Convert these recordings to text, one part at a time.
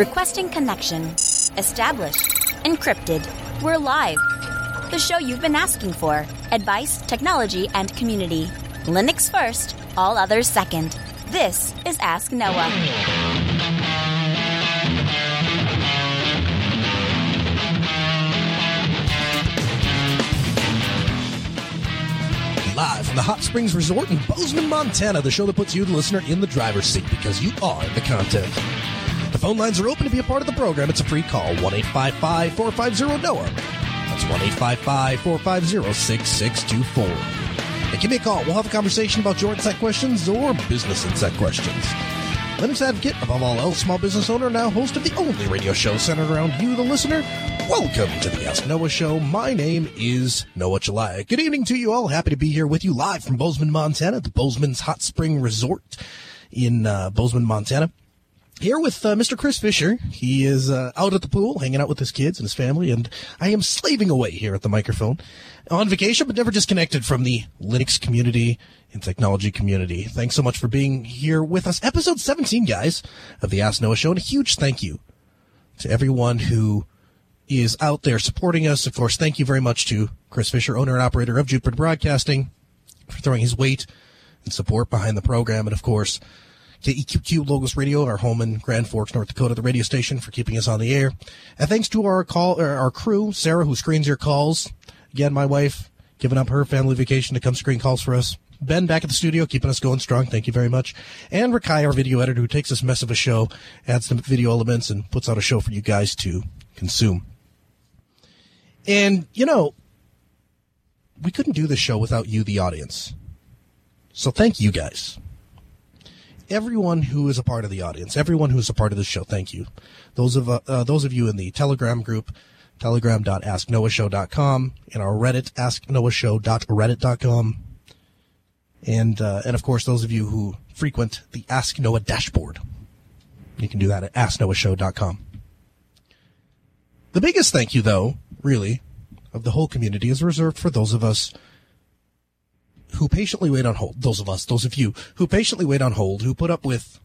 Requesting connection. Established. Encrypted. We're live. The show you've been asking for. Advice, technology, and community. Linux first, all others second. This is Ask Noah. Live from the Hot Springs Resort in Bozeman, Montana, the show that puts you, the listener, in the driver's seat because you are the content. Phone lines are open to be a part of the program. It's a free call 1 855 450 NOAH. That's 1 855 450 6624. And give me a call. We'll have a conversation about your insight questions or business insight questions. Linux advocate, above all else, small business owner, now host of the only radio show centered around you, the listener. Welcome to the Ask Noah Show. My name is Noah Chelliah. Good evening to you all. Happy to be here with you live from Bozeman, Montana, the Bozeman's Hot Spring Resort in uh, Bozeman, Montana. Here with uh, Mr. Chris Fisher. He is uh, out at the pool, hanging out with his kids and his family, and I am slaving away here at the microphone on vacation, but never disconnected from the Linux community and technology community. Thanks so much for being here with us. Episode 17, guys, of the Ask Noah Show, and a huge thank you to everyone who is out there supporting us. Of course, thank you very much to Chris Fisher, owner and operator of Jupiter Broadcasting, for throwing his weight and support behind the program, and of course, KEQQ Logos Radio, our home in Grand Forks, North Dakota, the radio station for keeping us on the air. And thanks to our call, er, our crew, Sarah, who screens your calls. Again, my wife giving up her family vacation to come screen calls for us. Ben back at the studio, keeping us going strong. Thank you very much. And Rakai, our video editor, who takes this mess of a show, adds some video elements, and puts out a show for you guys to consume. And, you know, we couldn't do this show without you, the audience. So thank you guys everyone who is a part of the audience, everyone who is a part of this show, thank you. Those of uh, uh, those of you in the Telegram group, telegram.asknoahshow.com, in our Reddit, asknoahshow.reddit.com, and uh, and of course those of you who frequent the Ask Noah dashboard. You can do that at asknoahshow.com. The biggest thank you, though, really, of the whole community is reserved for those of us who patiently wait on hold, those of us, those of you who patiently wait on hold, who put up with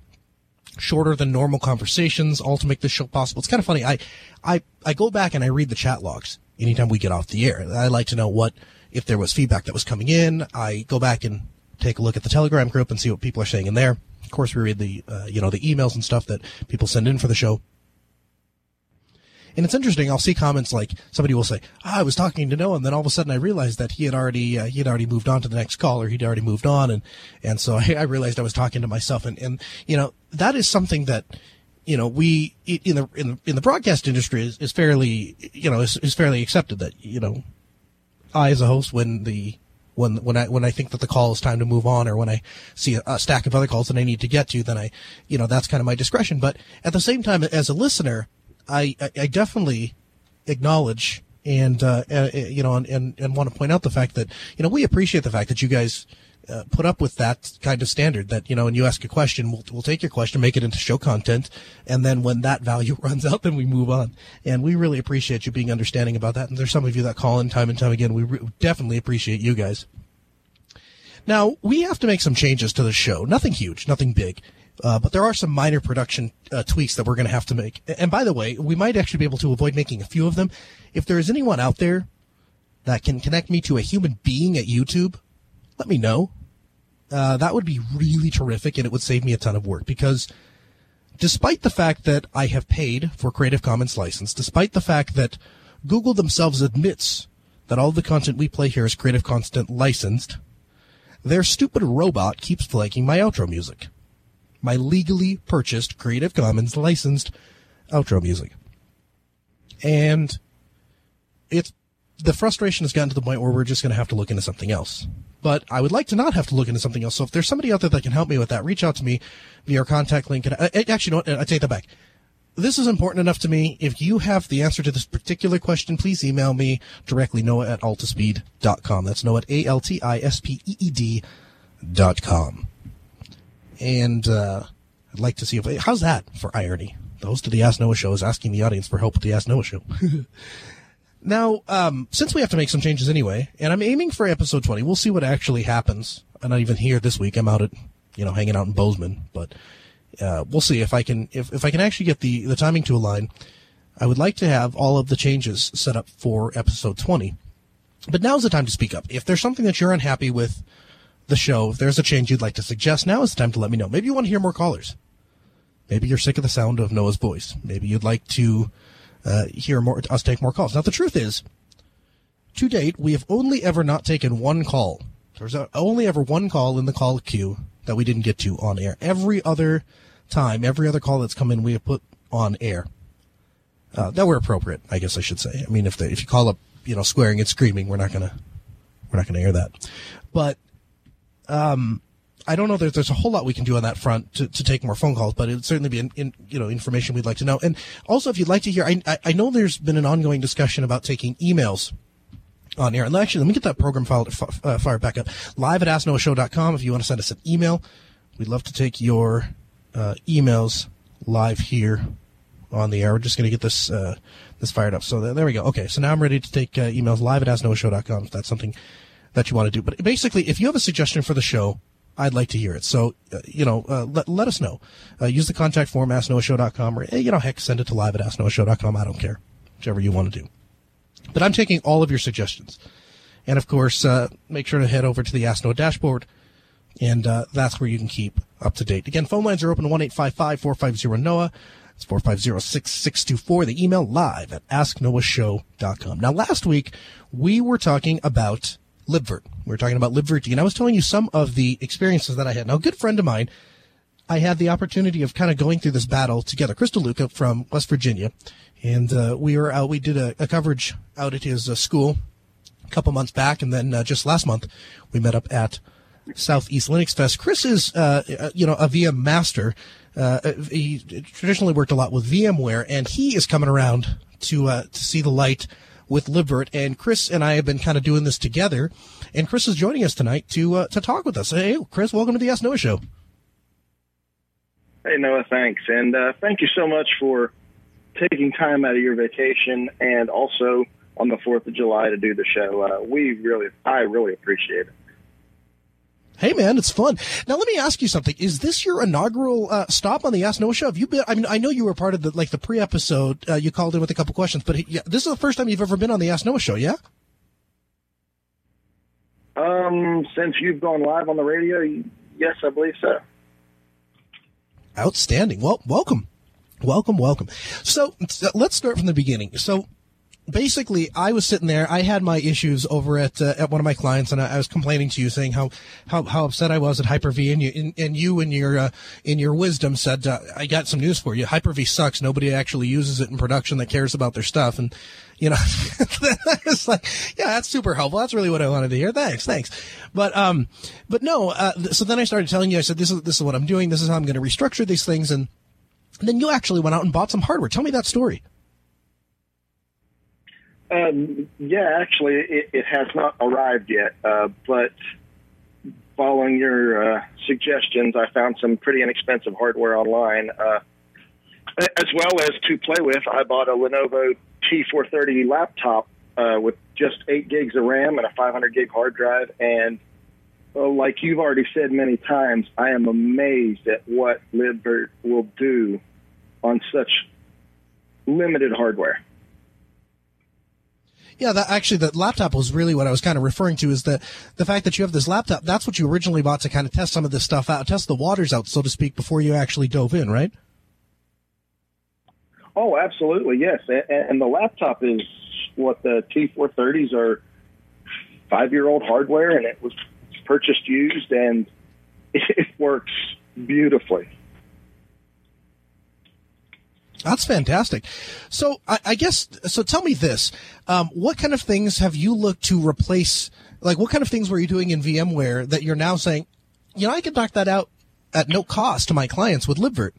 shorter than normal conversations, all to make this show possible. It's kind of funny. I, I, I go back and I read the chat logs anytime we get off the air. I like to know what, if there was feedback that was coming in. I go back and take a look at the Telegram group and see what people are saying in there. Of course, we read the, uh, you know, the emails and stuff that people send in for the show. And it's interesting. I'll see comments like somebody will say, oh, "I was talking to Noah," and then all of a sudden I realized that he had already uh, he had already moved on to the next call, or he'd already moved on, and and so I, I realized I was talking to myself, and and you know that is something that you know we in the in the, in the broadcast industry is, is fairly you know is, is fairly accepted that you know I as a host when the when when I when I think that the call is time to move on, or when I see a, a, stack of other calls that I need to get to, then I, you know, that's kind of my discretion. But at the same time, as a listener, I, I definitely acknowledge and, uh, uh, you know, and, and, and want to point out the fact that, you know, we appreciate the fact that you guys, uh, put up with that kind of standard that, you know, when you ask a question, we'll, we'll take your question, make it into show content. And then when that value runs out, then we move on. And we really appreciate you being understanding about that. And there's some of you that call in time and time again. We re- definitely appreciate you guys. Now, we have to make some changes to the show. Nothing huge, nothing big. Uh, but there are some minor production uh, tweaks that we're going to have to make. And by the way, we might actually be able to avoid making a few of them. If there is anyone out there that can connect me to a human being at YouTube, let me know. Uh, that would be really terrific and it would save me a ton of work because despite the fact that I have paid for Creative Commons license, despite the fact that Google themselves admits that all the content we play here is Creative Content licensed, their stupid robot keeps flagging my outro music my legally purchased Creative Commons licensed outro music. And it's the frustration has gotten to the point where we're just going to have to look into something else. But I would like to not have to look into something else. So if there's somebody out there that can help me with that, reach out to me via our contact link. And I, actually, you know what? I take that back. This is important enough to me. If you have the answer to this particular question, please email me directly, noah at altispeed.com. That's noah at A-L-T-I-S-P-E-E-D dot com and uh, I'd like to see if how's that for irony. The host of the Ask Noah Show is asking the audience for help with the Ask Noah Show. now, um, since we have to make some changes anyway, and I'm aiming for episode 20, we'll see what actually happens. I'm not even here this week. I'm out at, you know, hanging out in Bozeman, but uh, we'll see if I can if, if I can actually get the the timing to align. I would like to have all of the changes set up for episode 20. But now's the time to speak up. If there's something that you're unhappy with the show, if there's a change you'd like to suggest, now is the time to let me know. Maybe you want to hear more callers. Maybe you're sick of the sound of Noah's voice. Maybe you'd like to uh, hear more us take more calls. Now the truth is, to date, we have only ever not taken one call. There's only ever one call in the call queue that we didn't get to on air. Every other time, every other call that's come in, we have put on air. Uh, that were appropriate, I guess I should say. I mean, if the, if you call up, you know, swearing and screaming, we're not gonna we're not gonna air that. But um, I don't know that there's a whole lot we can do on that front to, to take more phone calls, but it would certainly be in, in, you know information we'd like to know. And also, if you'd like to hear, I, I know there's been an ongoing discussion about taking emails on air. And actually, let me get that program file uh, fired back up. Live at asknoahshow.com if you want to send us an email. We'd love to take your uh, emails live here on the air. We're just going to get this uh, this fired up. So there we go. Okay, so now I'm ready to take uh, emails live at asknoahshow.com if that's something that you want to do. But basically, if you have a suggestion for the show, I'd like to hear it. So, uh, you know, uh, let, let us know. Uh, use the contact form, asknoahshow.com, or, eh, you know, heck, send it to live at asknoahshow.com. I don't care. Whichever you want to do. But I'm taking all of your suggestions. And of course, uh, make sure to head over to the Ask Noah dashboard, and uh, that's where you can keep up to date. Again, phone lines are open 1 450 Noah. It's 450-6624. The email live at asknoahshow.com. Now, last week, we were talking about libvirt. We were talking about libvirt, and I was telling you some of the experiences that I had. Now, a good friend of mine, I had the opportunity of kind of going through this battle together. Crystal Luca from West Virginia, and uh, we were out. We did a, a coverage out at his uh, school a couple months back, and then uh, just last month we met up at Southeast Linux Fest. Chris is, uh, uh, you know, a VM master uh, he traditionally worked a lot with VMware, and he is coming around to to see the light with libvirt. And Chris and I have been kind of doing this together. And Chris is joining us tonight to uh, to talk with us. Hey, Chris, welcome to the Ask Noah Show. Hey, Noah, thanks, and uh, thank you so much for taking time out of your vacation and also on the Fourth of July to do the show. Uh, we really, I really appreciate it. Hey man, it's fun. Now let me ask you something. Is this your inaugural uh, stop on the Ask Noah show? Have you been? I mean, I know you were part of the like the pre-episode. Uh, you called in with a couple questions, but yeah, this is the first time you've ever been on the Ask Noah show, yeah? Um, since you've gone live on the radio, yes, I believe so. Outstanding. Well, welcome, welcome, welcome. So let's start from the beginning. So basically, I was sitting there. I had my issues over at uh, at one of my clients, and I, I, was complaining to you, saying how how, how upset I was at Hyper V, and you and, and you in your uh, in your wisdom said, uh, "I got some news for you. Hyper V sucks. Nobody actually uses it in production that cares about their stuff." And you know, it's like, yeah, that's super helpful. That's really what I wanted to hear. Thanks, thanks. But um, but no. Uh, so then I started telling you. I said, "This is this is what I'm doing. This is how I'm going to restructure these things." And, and then you actually went out and bought some hardware. Tell me that story. Um, yeah, actually, it, it, has not arrived yet. Uh, but following your uh, suggestions, I found some pretty inexpensive hardware online, uh, as well as to play with. I bought a Lenovo T430 laptop uh, with just eight gigs of RAM and a 500 gig hard drive. And like you've already said many times, I am amazed at what libvirt will do on such limited hardware. Yeah, that actually, the laptop was really what I was kind of referring to is that the fact that you have this laptop, that's what you originally bought to kind of test some of this stuff out, test the waters out, so to speak, before you actually dove in, right? Oh, absolutely, yes. And the laptop is what the T430s are five year old hardware, and it was purchased used, and it works beautifully. That's fantastic. So I, I, guess so. Tell me this: um, what kind of things have you looked to replace? Like, what kind of things were you doing in VMware that you're now saying, you know, I can knock that out at no cost to my clients with libvirt?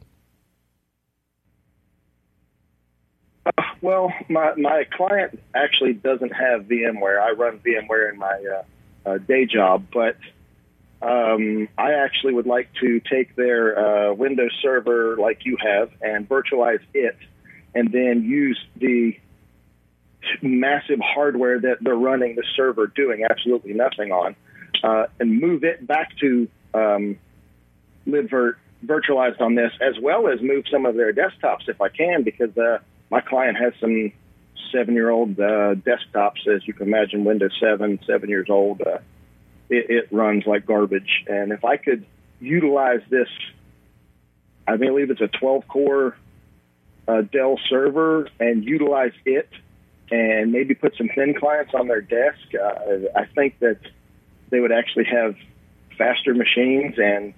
Uh, well, my my client actually doesn't have VMware. I run VMware in my uh, uh, day job, but um, I actually would like to take their uh, Windows server like you have and virtualize it, and then use the massive hardware that they're running the server doing absolutely nothing on, uh, and move it back to um, libvirt virtualized on this, as well as move some of their desktops if I can, because uh, my client has some seven-year-old uh, desktops, as you can imagine, Windows 7, seven years old. It, it runs like garbage, and if I could utilize this, I believe it's a 12-core uh, Dell server, and utilize it, and maybe put some thin clients on their desk. Uh, I think that they would actually have faster machines and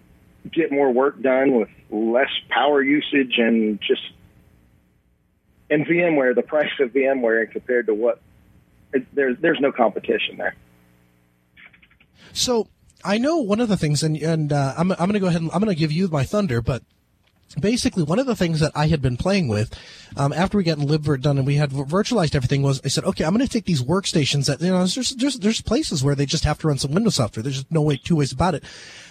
get more work done with less power usage and just and VMware, the price of VMware compared to what there's there's no competition there. So I know one of the things, and and uh, I'm I'm going to go ahead and I'm going to give you my thunder, but basically one of the things that I had been playing with um, after we got libvirt done and we had virtualized everything was I said, okay, I'm going to take these workstations that you know there's there's there's places where they just have to run some Windows software. There's just no way two ways about it.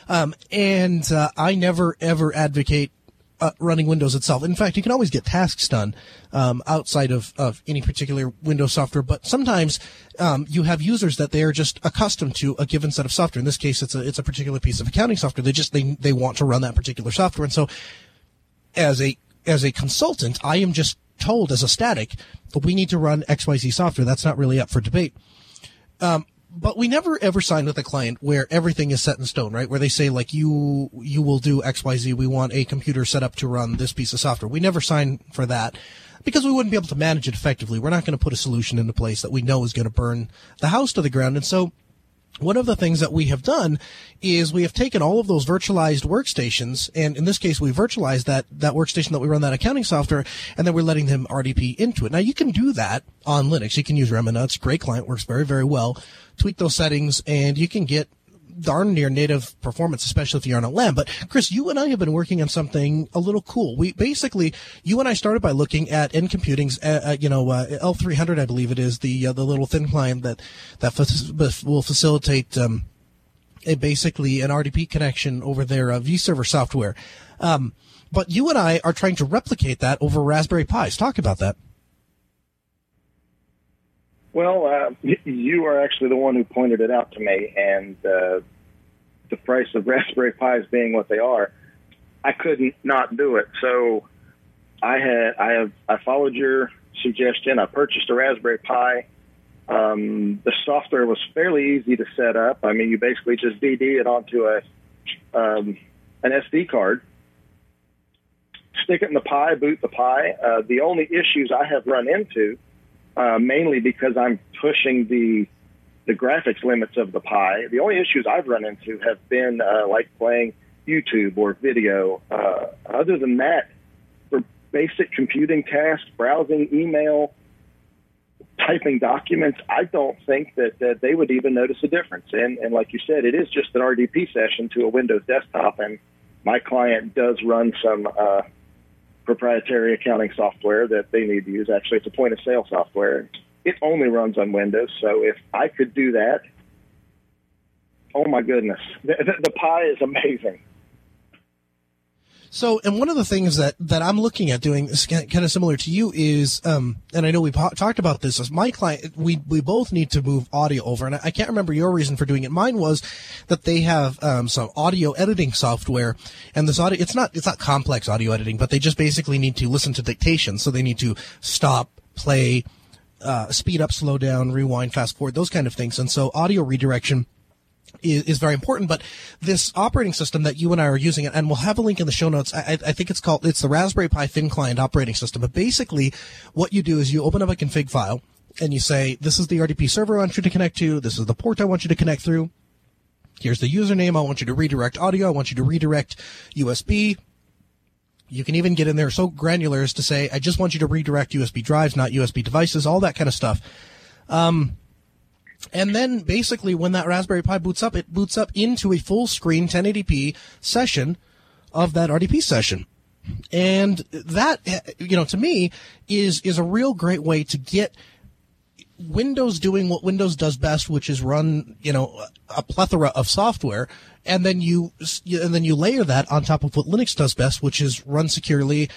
Um, and uh, I never ever advocate uh, running Windows itself. In fact, you can always get tasks done um, outside of, of any particular Windows software, but sometimes um, you have users that they are just accustomed to a given set of software. In this case, it's a it's a particular piece of accounting software. They just they they want to run that particular software, and so as a as a consultant, I am just told as a static that we need to run XYZ software. That's not really up for debate. Um, but we never ever sign with a client where everything is set in stone, right? Where they say like you you will do XYZ. We want a computer set up to run this piece of software. We never sign for that because we wouldn't be able to manage it effectively. We're not going to put a solution into place that we know is going to burn the house to the ground. And so one of the things that we have done is we have taken all of those virtualized workstations, and in this case, we virtualized that, that workstation that we run that accounting software, and then we're letting them RDP into it. Now, you can do that on Linux. You can use Remmina. It's a great client, works very, very well. Tweak those settings, and you can get darn near native performance, especially if you're on a LAN. But Chris, you and I have been working on something a little cool. We basically, you and I started by looking at NComputing's, uh, uh, you know, uh, L300, I believe it is the uh, the little thin client that that fa- will facilitate. Um, basically an RDP connection over their uh, vServer software. Um, but you and I are trying to replicate that over Raspberry Pis. Talk about that. Well, uh, you are actually the one who pointed it out to me, and uh, the price of Raspberry Pis being what they are, I couldn't not do it. So I had I have I followed your suggestion. I purchased a Raspberry Pi. Um, the software was fairly easy to set up. I mean, you basically just DD it onto a um, an SD card, stick it in the Pi, boot the Pi. Uh, the only issues I have run into uh, mainly because I'm pushing the the graphics limits of the Pi. The only issues I've run into have been uh, like playing YouTube or video. Uh, other than that, for basic computing tasks, browsing email, typing documents, I don't think that, that they would even notice a difference. And, and like you said, it is just an RDP session to a Windows desktop, and my client does run some uh, proprietary accounting software that they need to use. Actually, it's a point of sale software. It only runs on Windows. So if I could do that, oh my goodness, the, the, the Pi is amazing. So, and one of the things that, that I'm looking at doing is kind of similar to you is, um, and I know we po- talked about this as my client, we, we both need to move audio over. And I, I can't remember your reason for doing it. Mine was that they have, um, some audio editing software and this audio, it's not, it's not complex audio editing, but they just basically need to listen to dictation. So they need to stop, play, uh, speed up, slow down, rewind, fast forward, those kind of things. And so audio redirection, is, is, very important. But this operating system that you and I are using, and we'll have a link in the show notes. I, I, think it's called it's the Raspberry Pi Thin Client operating system. But basically, what you do is you open up a config file and you say, "This is the RDP server I want you to connect to. This is the port I want you to connect through. Here's the username. I want you to redirect audio. I want you to redirect USB." You can even get in there so granular as to say, "I just want you to redirect USB drives, not USB devices." All that kind of stuff. Um, and then basically when that Raspberry Pi boots up, it boots up into a full screen 1080p session of that RDP session. And that, you know, to me is, is a real great way to get Windows doing what Windows does best, which is run, you know, a plethora of software, and then you, and then you layer that on top of what Linux does best, which is run securely,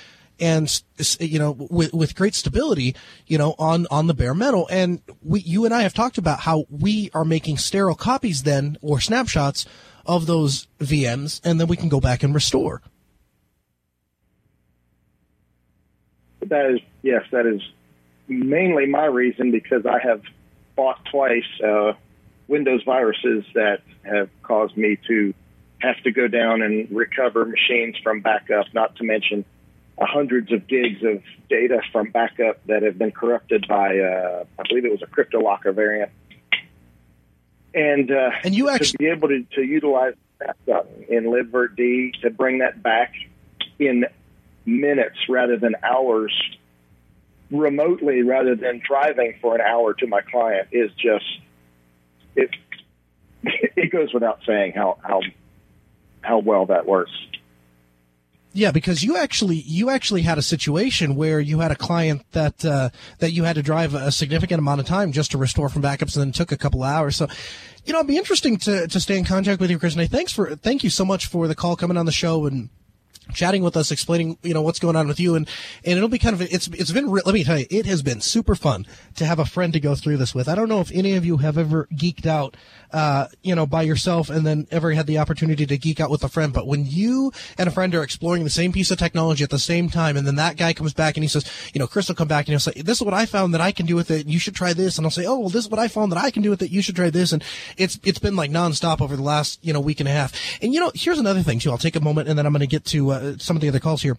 and you know with, with great stability you know on on the bare metal. And we you and I have talked about how we are making sterile copies then or snapshots of those VMs and then we can go back and restore. That is yes that is mainly my reason because I have bought twice uh, Windows viruses that have caused me to have to go down and recover machines from backup, not to mention hundreds of gigs of data from backup that have been corrupted by, uh, I believe it was a CryptoLocker variant. And uh, and you actually to be able to, to utilize backup in libvirt to bring that back in minutes rather than hours remotely rather than driving for an hour to my client is just it it goes without saying how how how well that works. Yeah, because you actually you actually had a situation where you had a client that uh, that you had to drive a significant amount of time just to restore from backups, and then took a couple hours. So, you know, it'd be interesting to to stay in contact with you, Chris. And thanks for thank you so much for the call coming on the show and chatting with us, explaining, you know, what's going on with you. And, and it'll be kind of, it's, it's been, let me tell you, it has been super fun to have a friend to go through this with. I don't know if any of you have ever geeked out uh, you know, by yourself and then ever had the opportunity to geek out with a friend. But when you and a friend are exploring the same piece of technology at the same time, and then that guy comes back and he says, you know, Chris will come back and he'll say, this is what I found that I can do with it. You should try this. And I'll say, oh, well, this is what I found that I can do with it. You should try this. And it's, it's been like nonstop over the last, you know, week and a half. And, you know, here's another thing too. I'll take a moment and then I'm going to get to uh, Uh, some of the other calls here.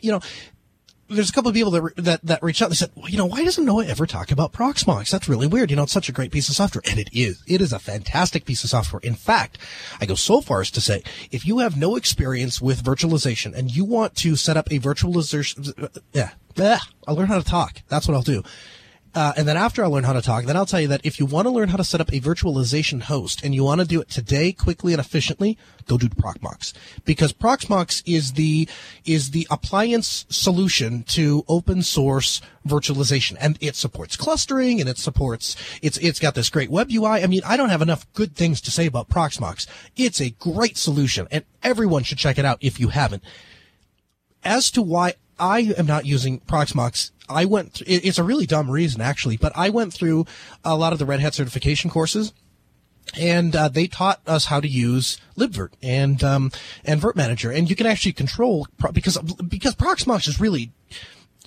You know, there's a couple of people that, that, that reached out and said, well, you know, why doesn't Noah ever talk about Proxmox? That's really weird. You know, it's such a great piece of software. And it is. It is a fantastic piece of software. In fact, I go so far as to say, if you have no experience with virtualization and you want to set up a virtualization, uh, yeah, I'll learn how to talk. That's what I'll do. Uh, and then after I learn how to talk, then I'll tell you that if you want to learn how to set up a virtualization host and you want to do it today, quickly and efficiently, go do Proxmox because Proxmox is the is the appliance solution to open source virtualization, and it supports clustering and it supports it's it's got this great web UI. I mean, I don't have enough good things to say about Proxmox. It's a great solution, and everyone should check it out if you haven't. As to why I am not using Proxmox I went. Th- it's a really dumb reason, actually, but I went through a lot of the Red Hat certification courses, and uh, they taught us how to use libvirt and um, and virt manager, and you can actually control because because Proxmox is really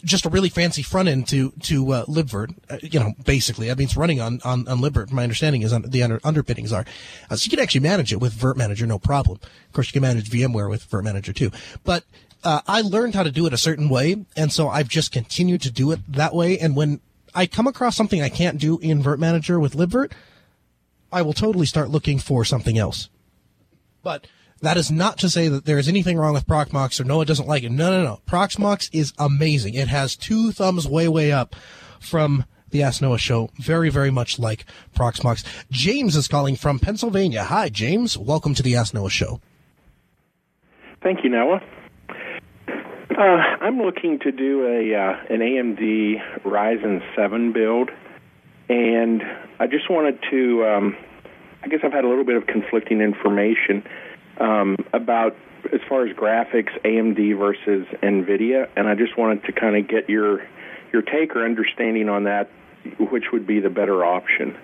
just a really fancy front end to to uh, libvirt. Uh, you know, basically, I mean, it's running on on, on libvirt. My understanding is on, the under, underpinnings are, uh, so you can actually manage it with virt manager, no problem. Of course, you can manage VMware with virt manager too, but uh, I learned how to do it a certain way, and so I've just continued to do it that way. And when I come across something I can't do in Virt Manager with libvirt, I will totally start looking for something else. But that is not to say that there is anything wrong with Proxmox or Noah doesn't like it. No, no, no. Proxmox is amazing. It has two thumbs way, way up from the Ask Noah show. Very, very much like Proxmox. James is calling from Pennsylvania. Hi, James. Welcome to the Ask Noah show. Thank you, Noah. Uh, I'm looking to do a uh, an AMD Ryzen 7 build, and I just wanted to. Um, I guess I've had a little bit of conflicting information um, about as far as graphics, AMD versus NVIDIA, and I just wanted to kind of get your your take or understanding on that, which would be the better option.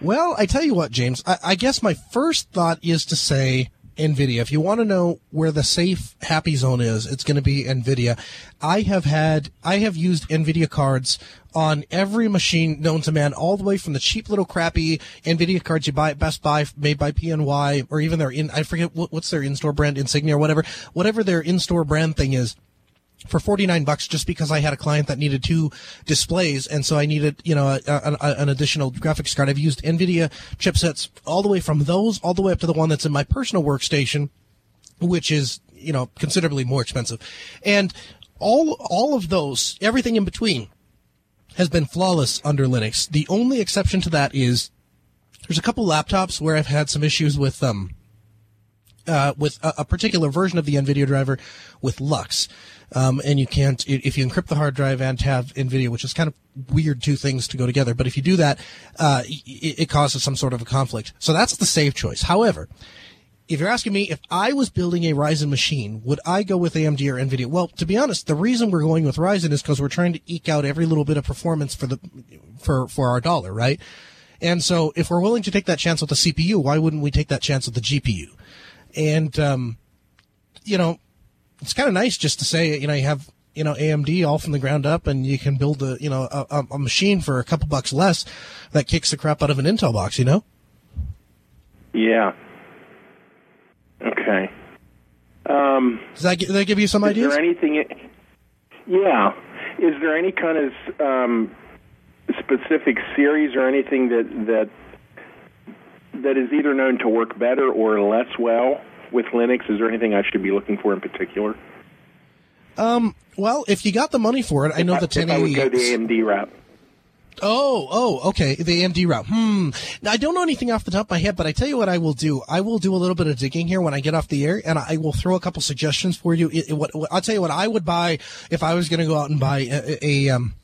Well, I tell you what, James. I, I guess my first thought is to say NVIDIA. If you want to know where the safe happy zone is, it's going to be NVIDIA. I have had, I have used NVIDIA cards on every machine known to man, all the way from the cheap little crappy NVIDIA cards you buy at Best Buy made by PNY, or even their in, I forget what, what's their in-store brand, Insignia or whatever, whatever their in-store brand thing is for 49 bucks just because I had a client that needed two displays. And so I needed, you know, a, a, an additional graphics card. I've used NVIDIA chipsets all the way from those all the way up to the one that's in my personal workstation, which is, you know, considerably more expensive. And all, all of those, everything in between has been flawless under Linux. The only exception to that is there's a couple laptops where I've had some issues with, um, uh, with a, a, particular version of the NVIDIA driver with LUKS. Um, and you can't, if you encrypt the hard drive and have NVIDIA, which is kind of weird two things to go together, but if you do that, uh, it, it causes some sort of a conflict. So that's the safe choice. However, if you're asking me if I was building a Ryzen machine, would I go with AMD or NVIDIA? Well, to be honest, the reason we're going with Ryzen is because we're trying to eke out every little bit of performance for the, for, for our dollar, right? And so if we're willing to take that chance with the CPU, why wouldn't we take that chance with the GPU? And, um, you know, it's kind of nice just to say, you know, you have you know, AMD all from the ground up and you can build a, you know, a, a machine for a couple bucks less that kicks the crap out of an Intel box, you know? Yeah. Okay. Um, does, that, does that give you some is ideas? Is there anything? Yeah. Is there any kind of um, specific series or anything that that that is either known to work better or less well with Linux? Is there anything I should be looking for in particular? Um. Well, if you got the money for it, I know I, the 1080. I would go the AMD route. Oh, oh, okay. The AMD route. Hmm. Now, I don't know anything off the top of my head, but I tell you what I will do. I will do a little bit of digging here when I get off the air, and I will throw a couple suggestions for you. It, it, what, I'll tell you what I would buy if I was going to go out and buy a, a um,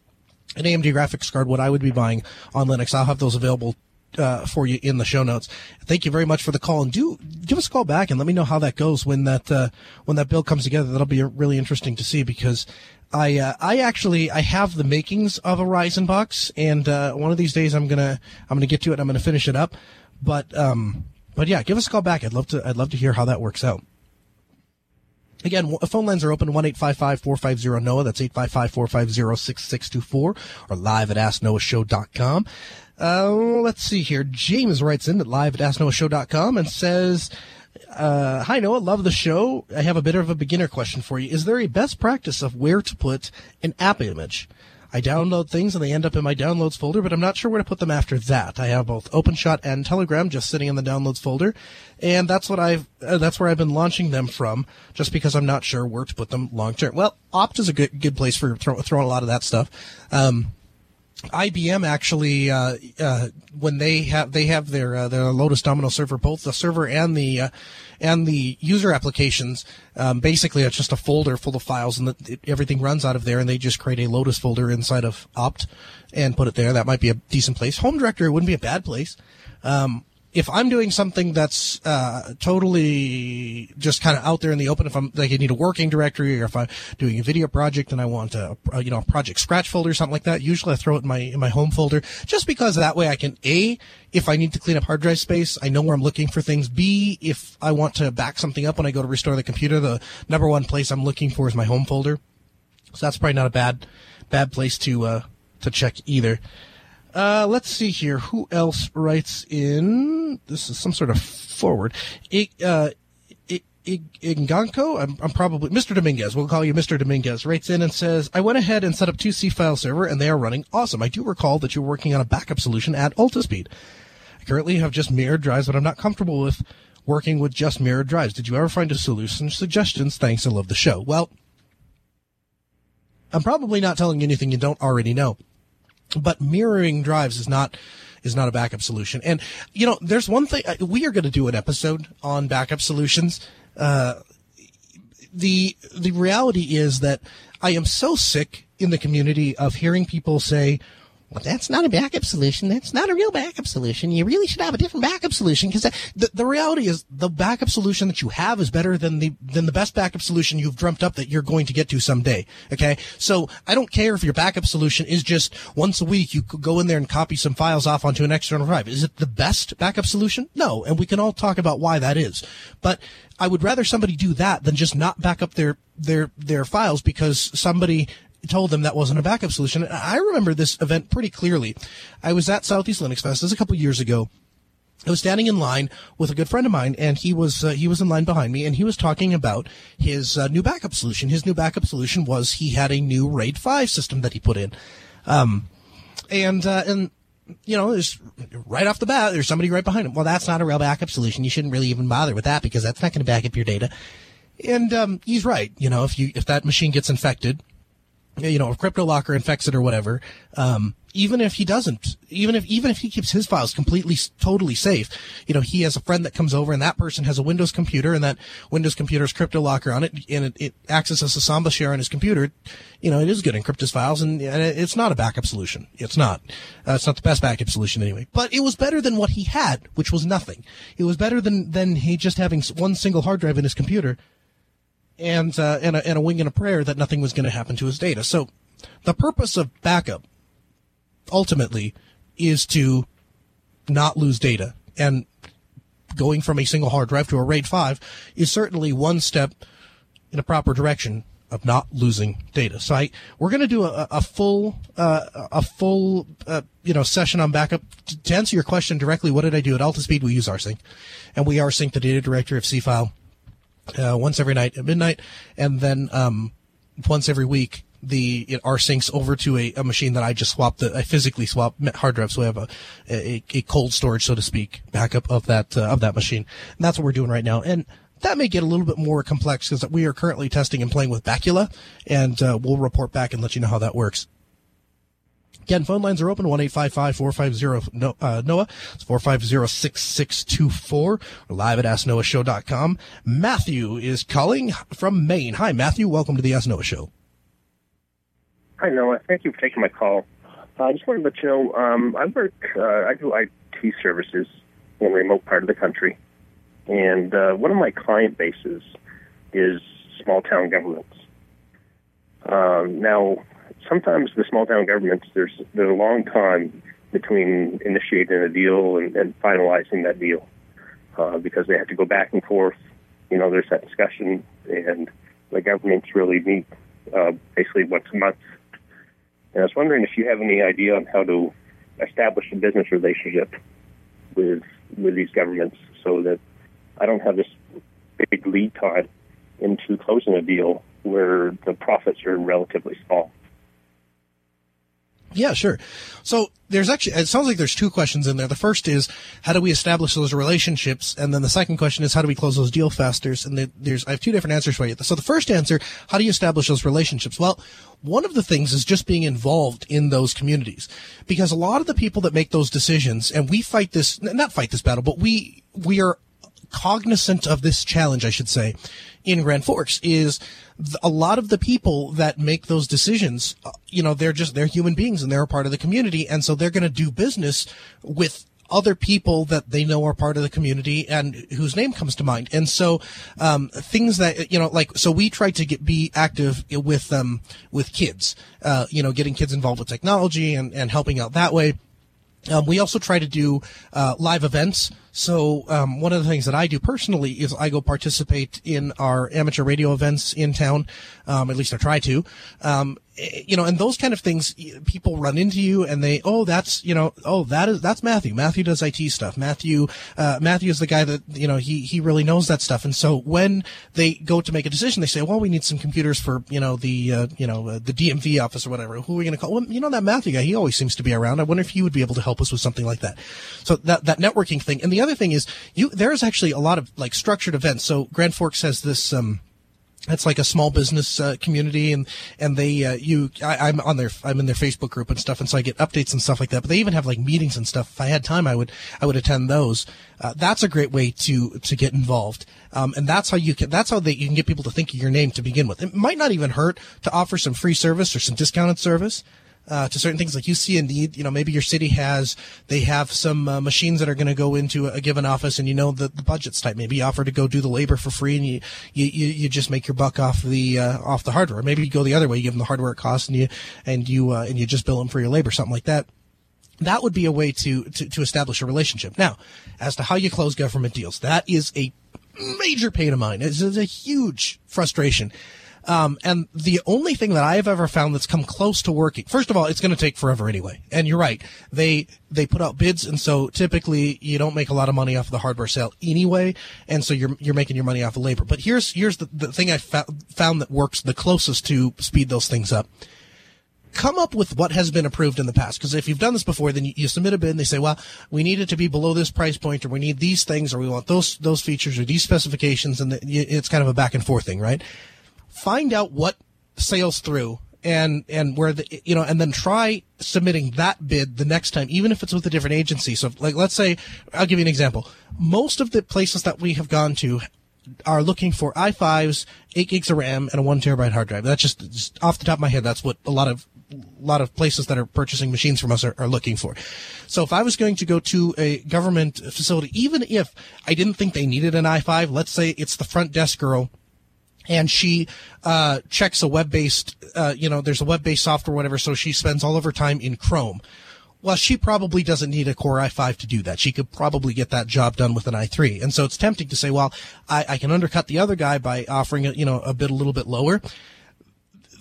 an AMD graphics card. What I would be buying on Linux. I'll have those available uh, for you in the show notes. Thank you very much for the call, and do give us a call back and let me know how that goes when that uh, when that bill comes together. That'll be really interesting to see because I uh, I actually I have the makings of a Ryzen box, and uh, one of these days I'm gonna I'm gonna get to it. I'm gonna finish it up, but um but yeah, give us a call back. I'd love to I'd love to hear how that works out. Again, phone lines are open one eight five five four five zero Noah. That's eight five five four five zero six six two four or live at asknoahshow.com. Uh, let's see here. James writes in at live at asknoahshow.com and says, uh, hi Noah, love the show. I have a bit of a beginner question for you. Is there a best practice of where to put an app image? I download things and they end up in my downloads folder, but I'm not sure where to put them after that. I have both OpenShot and Telegram just sitting in the downloads folder, and that's what I've uh, that's where I've been launching them from, just because I'm not sure where to put them long term. Well, Opt is a good good place for throw, throwing a lot of that stuff. Um, IBM actually, uh, uh, when they have they have their uh, their Lotus Domino server, both the server and the uh, and the user applications, um, basically it's just a folder full of files, and the, it, everything runs out of there. And they just create a Lotus folder inside of Opt and put it there. That might be a decent place. Home directory wouldn't be a bad place. Um, if I'm doing something that's uh, totally just kind of out there in the open, if I'm like I need a working directory, or if I'm doing a video project and I want a, a you know a project scratch folder or something like that, usually I throw it in my in my home folder, just because that way I can a if I need to clean up hard drive space, I know where I'm looking for things. B if I want to back something up when I go to restore the computer, the number one place I'm looking for is my home folder. So that's probably not a bad bad place to uh, to check either. Uh, let's see here. Who else writes in? This is some sort of forward. I, uh, Inganko, I'm, I'm, probably Mr. Dominguez. We'll call you Mr. Dominguez. Writes in and says, "I went ahead and set up two Seafile server, and they are running awesome. I do recall that you're working on a backup solution at Altispeed. I currently have just mirrored drives, but I'm not comfortable with working with just mirrored drives. Did you ever find a solution? Suggestions? Thanks. I love the show. Well, I'm probably not telling you anything you don't already know. But mirroring drives is not is not a backup solution. And you know, there's one thing uh, we are going to do an episode on backup solutions. Uh, the the reality is that I am so sick in the community of hearing people say, that's not a backup solution. That's not a real backup solution. You really should have a different backup solution because the, the reality is the backup solution that you have is better than the than the best backup solution you've dreamt up that you're going to get to someday. Okay, so I don't care if your backup solution is just once a week you could go in there and copy some files off onto an external drive. Is it the best backup solution? No, and we can all talk about why that is. But I would rather somebody do that than just not back up their their their files because somebody told them that wasn't a backup solution. I remember this event pretty clearly. I was at Southeast Linux Fest. This was a couple years ago. I was standing in line with a good friend of mine, and he was uh, he was in line behind me, and he was talking about his uh, new backup solution. His new backup solution was he had a new RAID five system that he put in, um, and uh, and you know, there's right off the bat, there's somebody right behind him. Well, that's not a real backup solution. You shouldn't really even bother with that because that's not going to back up your data. And um, he's right. You know, if you if that machine gets infected, you know, if CryptoLocker infects it or whatever, um, even if he doesn't, even if, even if he keeps his files completely, totally safe, you know, he has a friend that comes over and that person has a Windows computer and that Windows computer's CryptoLocker on it and it, it accesses a Samba share on his computer. You know, it is good to encrypt his files and, and it's not a backup solution. It's not. Uh, it's not the best backup solution anyway, but it was better than what he had, which was nothing. It was better than, than he just having one single hard drive in his computer and uh, and, a, and a wing and a prayer that nothing was going to happen to his data. So the purpose of backup ultimately is to not lose data. And going from a single hard drive to a RAID 5 is certainly one step in a proper direction. of not losing data. So I, we're going to do a, a full, uh, a full, uh, you know, session on backup. To answer your question directly, what did I do at Altispeed? We use rsync and we rsync the data directory of Seafile, uh, once every night at midnight. And then, um, once every week, the it syncs over to a, a machine that I just swapped the I physically swap hard drive, so I have a, a, a cold storage, so to speak, backup of that uh, of that machine. And that's what we're doing right now. And that may get a little bit more complex because we are currently testing and playing with Bacula, and uh, we'll report back and let you know how that works. Again, phone lines are open, 1-855-450-NOAH. It's 450-6624. We're live at AskNoahShow.com. Matthew is calling from Maine. Hi, Matthew. Welcome to the Ask Noah Show. Hi, Noah. Thank you for taking my call. Uh, I just wanted to let you know um, I work, uh, I do IT services in a remote part of the country. And uh, one of my client bases is small town governments. Um, now, sometimes the small town governments, there's, there's a long time between initiating a deal and, and finalizing that deal uh, because they have to go back and forth. You know, there's that discussion, and the governments really meet uh, basically once a month. And I was wondering if you have any idea on how to establish a business relationship with with these governments so that I don't have this big lead time into closing a deal where the profits are relatively small. Yeah, sure. So there's actually, it sounds like there's two questions in there. The first is, how do we establish those relationships? And then the second question is, how do we close those deals faster? And there's, I have two different answers for you. So the first answer, how do you establish those relationships? Well, one of the things is just being involved in those communities because a lot of the people that make those decisions, and we fight this, not fight this battle, but we, we are cognizant of this challenge, I should say, in Grand Forks is a lot of the people that make those decisions, uh, you know, they're just, they're human beings and they're a part of the community. And so they're going to do business with other people that they know are part of the community and whose name comes to mind. And so, um, things that, you know, like, so we try to get, be active with, um, with kids, uh, you know, getting kids involved with technology and, and helping out that way. Um, we also try to do uh, live events. So um, one of the things that I do personally is I go participate in our amateur radio events in town. Um, at least I try to. Um, you know, and those kind of things, people run into you and they, oh, that's, you know, oh, that is, that's Matthew. Matthew does IT stuff. Matthew, uh, Matthew is the guy that, you know, he, he really knows that stuff. And so when they go to make a decision, they say, well, we need some computers for, you know, the, uh, you know, uh, the DMV office or whatever. Who are we going to call? Well, you know, that Matthew guy, he always seems to be around. I wonder if he would be able to help us with something like that. So that, that networking thing. And the other thing is you, there is actually a lot of like structured events. So Grand Forks has this, um, it's like a small business uh, community and and they uh, you I, am on their I'm in their Facebook group and stuff and so I get updates and stuff like that but they even have like meetings and stuff. If I had time I would I would attend those. Uh, that's a great way to to get involved. Um, and that's how you can that's how they, you can get people to think of your name to begin with. It might not even hurt to offer some free service or some discounted service uh, to certain things like you see a need. You know, maybe your city has they have some uh, machines that are going to go into a given office, and you know that the budget's tight. Maybe you offer to go do the labor for free, and you you, you just make your buck off the uh, off the hardware. Maybe you go the other way, you give them the hardware it costs, and you and you uh, and you just bill them for your labor, something like that. That would be a way to, to, to establish a relationship. Now, as to how you close government deals, that is a major pain of mine. It's a huge frustration um, and the only thing that I've ever found that's come close to working, first of all, it's going to take forever anyway. And you're right. They, they put out bids. And so typically you don't make a lot of money off of the hardware sale anyway. And so you're, you're making your money off of labor. But here's, here's the, the thing I found that works the closest to speed those things up come up with what has been approved in the past. Because if you've done this before, then you, you, submit a bid and they say, well, we need it to be below this price point or we need these things or we want those, those features or these specifications. And the, it's kind of a back and forth thing, right? Find out what sails through and and where the you know and then try submitting that bid the next time even if it's with a different agency. So like let's say i'll give you an example. Most of the places that we have gone to are looking for i5s 8 gigs of ram and a 1 terabyte hard drive. That's just, just off the top of my head that's what a lot of a lot of places that are purchasing machines from us are, are, looking for. So if I was going to go to a government facility, even if I didn't think they needed an i5, let's say it's the front desk girl and she uh, checks a web-based, uh, you know, there's a web-based software, whatever. So she spends all of her time in Chrome. Well, she probably doesn't need a Core i5 to do that. She could probably get that job done with an i3. And so it's tempting to say, well, I, I can undercut the other guy by offering a, you know, a bit a little bit lower.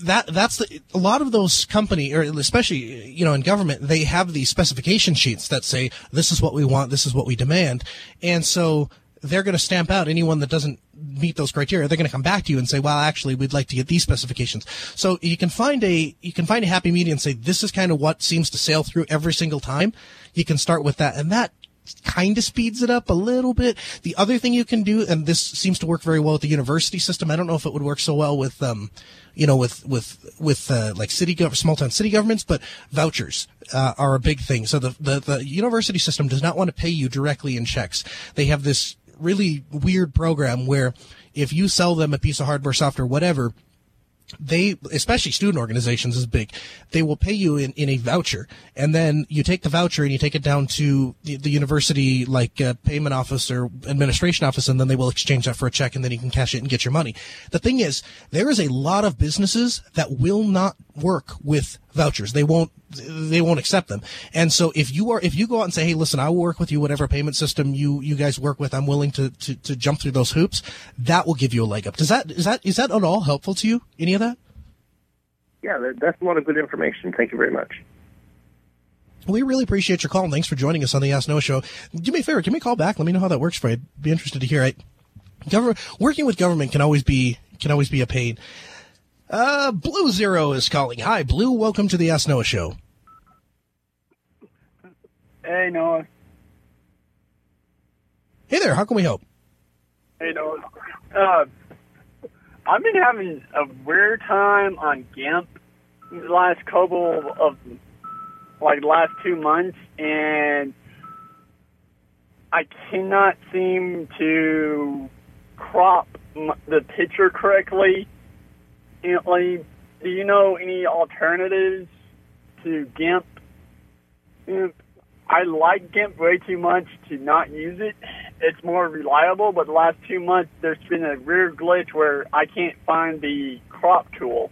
that that's the, a lot of those company or especially you know in government they have these specification sheets that say this is what we want this is what we demand and so they're going to stamp out anyone that doesn't meet those criteria. They're going to come back to you and say, well, actually, we'd like to get these specifications. So you can find a, you can find a happy medium and say, this is kind of what seems to sail through every single time. You can start with that. And that kind of speeds it up a little bit. The other thing you can do, and this seems to work very well with the university system. I don't know if it would work so well with, um, you know, with with with uh, like city gov- small town city governments, but vouchers uh, are a big thing. So the, the the university system does not want to pay you directly in checks. They have this really weird program where if you sell them a piece of hardware, software, whatever, they, especially student organizations is big. They will pay you in, in a voucher and then you take the voucher and you take it down to the, the university, like uh, payment office or administration office, and then they will exchange that for a check and then you can cash it and get your money. The thing is, there is a lot of businesses that will not work with vouchers. They won't, they won't accept them. And so if you are, if you go out and say, Hey, listen, I will work with you, whatever payment system you, you guys work with, I'm willing to, to, to jump through those hoops. That will give you a leg up. Does that, is that, is that at all helpful to you? Any of that? Yeah, that's a lot of good information. Thank you very much. We really appreciate your call and thanks for joining us on the Ask Noah show. Do me a favor, give me a call back. Let me know how that works for you. I'd be interested to hear it. Government, working with government can always be, can always be a pain. Uh, Blue Zero is calling. Hi, Blue. Welcome to the Ask Noah show. Hey, Noah. Hey there. How can we help? Hey, Noah. Uh, I've been having a weird time on GIMP the last couple of, like, the last two months, and I cannot seem to crop the picture correctly. Like, do you know any alternatives to GIMP? Know, I like GIMP way too much to not use it. It's more reliable, but the last two months there's been a weird glitch where I can't find the crop tool.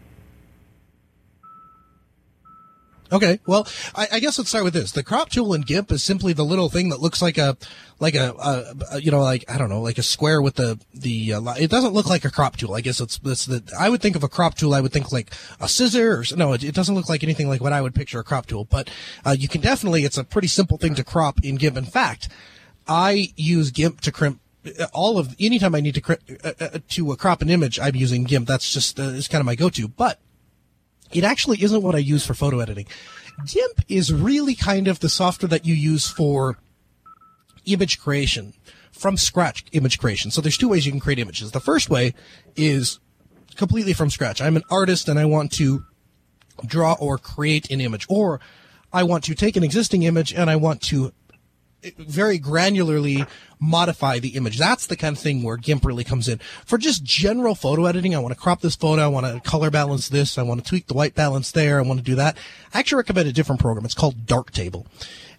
Okay, well, I, I guess let's start with this. The crop tool in GIMP is simply the little thing that looks like a, like a, a, a you know, like I don't know, like a square with the the. Uh, it doesn't look like a crop tool. I guess it's it's the. I would think of a crop tool. I would think like a scissor. Or, no, it, it doesn't look like anything like what I would picture a crop tool. But uh, you can definitely. It's a pretty simple thing to crop in GIMP. In fact, I use GIMP to crimp all of anytime I need to uh, uh, to uh, crop an image. I'm using GIMP. That's just uh, is kind of my go-to. But it actually isn't what I use for photo editing. GIMP is really kind of the software that you use for image creation, from scratch image creation. So there's two ways you can create images. The first way is completely from scratch. I'm an artist and I want to draw or create an image, or I want to take an existing image and I want to very granularly modify the image. That's the kind of thing where GIMP really comes in. For just general photo editing, I want to crop this photo, I want to color balance this, I want to tweak the white balance there, I want to do that. I actually recommend a different program. It's called Darktable.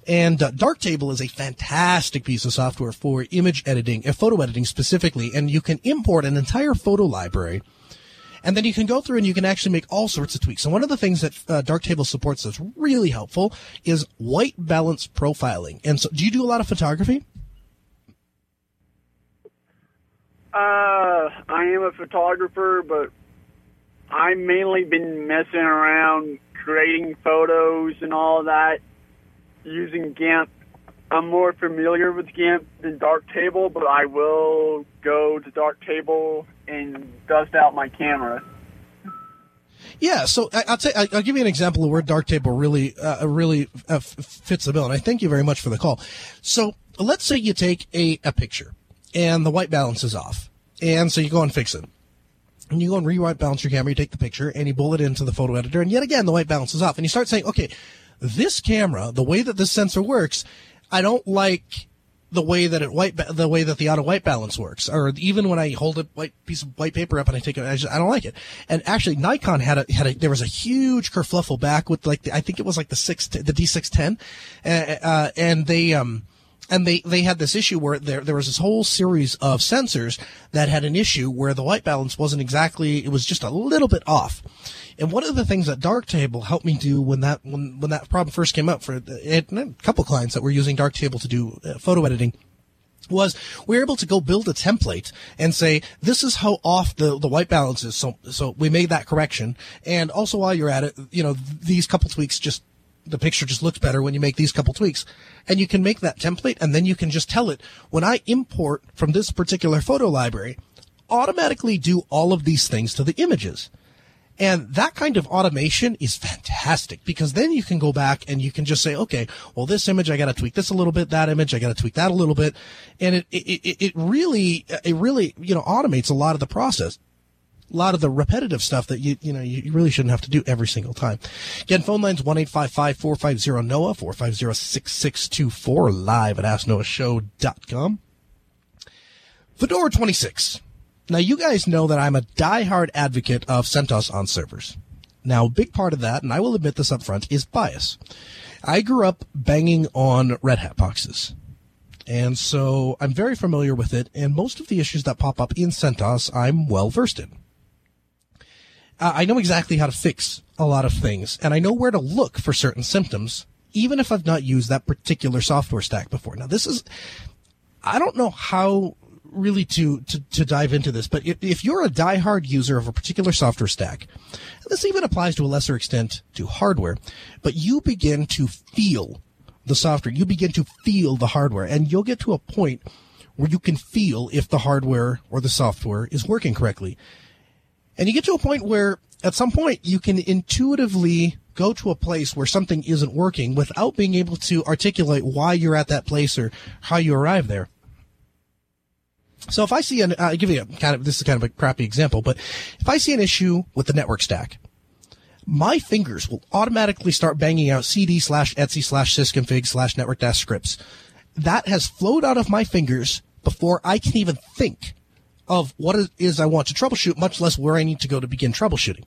And uh, Darktable is a fantastic piece of software for image editing, uh, photo editing specifically, and you can import an entire photo library and then you can go through and you can actually make all sorts of tweaks. And one of the things that uh, Darktable supports that's really helpful is white balance profiling. And so, do you do a lot of photography? Uh, I am a photographer, but I've mainly been messing around creating photos and all that using GIMP. I'm more familiar with GIMP than Darktable, but I will go to Darktable and dust out my camera. Yeah, so I, will tell, I'll give you an example of where Darktable really, uh, really uh, fits the bill, and I thank you very much for the call. So let's say you take a, a picture, and the white balance is off, and so you go and fix it. And you go and re-white balance your camera, you take the picture, and you pull it into the photo editor, and yet again the white balance is off, and you start saying, okay, this camera, the way that this sensor works, I don't like the way that it white the way that the auto white balance works, or even when I hold a white piece of white paper up and I take it, I, just, I don't like it. And actually, Nikon had a had a there was a huge kerfluffle back with like the, I think it was like the six the D six ten, uh, uh, and they um and they, they had this issue where there, there was this whole series of sensors that had an issue where the white balance wasn't exactly, it was just a little bit off. And one of the things that Darktable helped me do when that, when, when that problem first came up for it, a couple clients that were using Darktable to do uh, photo editing was we were able to go build a template and say this is how off the, the white balance is. So so we made that correction. And also while you're at it, you know these couple tweaks just the picture just looks better when you make these couple tweaks. And you can make that template and then you can just tell it when I import from this particular photo library, automatically do all of these things to the images. And that kind of automation is fantastic because then you can go back and you can just say, okay, well, this image, I got to tweak this a little bit. That image, I got to tweak that a little bit. And it, it, it really, it really, you know, automates a lot of the process. A lot of the repetitive stuff that you, you know, you really shouldn't have to do every single time. Again, phone lines 1-855-450-NOAH, 450-6624, live at AskNoahShow.com. Fedora 26 now, you guys know that I'm a diehard advocate of CentOS on servers. Now, a big part of that, and I will admit this up front, is bias. I grew up banging on Red Hat boxes. And so I'm very familiar with it, and most of the issues that pop up in CentOS, I'm well versed in. Uh, I know exactly how to fix a lot of things, and I know where to look for certain symptoms, even if I've not used that particular software stack before. Now, this is, I don't know how really to, to, to dive into this, but if, if you're a diehard user of a particular software stack, this even applies to a lesser extent to hardware, but you begin to feel the software, you begin to feel the hardware, and you'll get to a point where you can feel if the hardware or the software is working correctly. And you get to a point where at some point you can intuitively go to a place where something isn't working without being able to articulate why you're at that place or how you arrive there. So if I see an, I'll give you a kind of, this is kind of a crappy example, but if I see an issue with the network stack, my fingers will automatically start banging out cd slash etsy slash sysconfig slash network dash scripts. That has flowed out of my fingers before I can even think of what it is I want to troubleshoot, much less where I need to go to begin troubleshooting.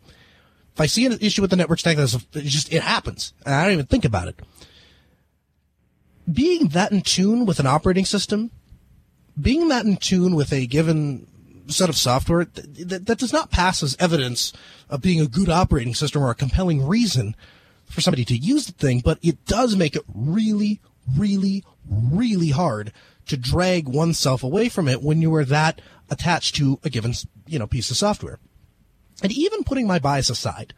If I see an issue with the network stack, that's it just, it happens. And I don't even think about it. Being that in tune with an operating system being that in tune with a given set of software that, that does not pass as evidence of being a good operating system or a compelling reason for somebody to use the thing, but it does make it really, really, really hard to drag oneself away from it when you are that attached to a given, you know, piece of software. And even putting my bias aside,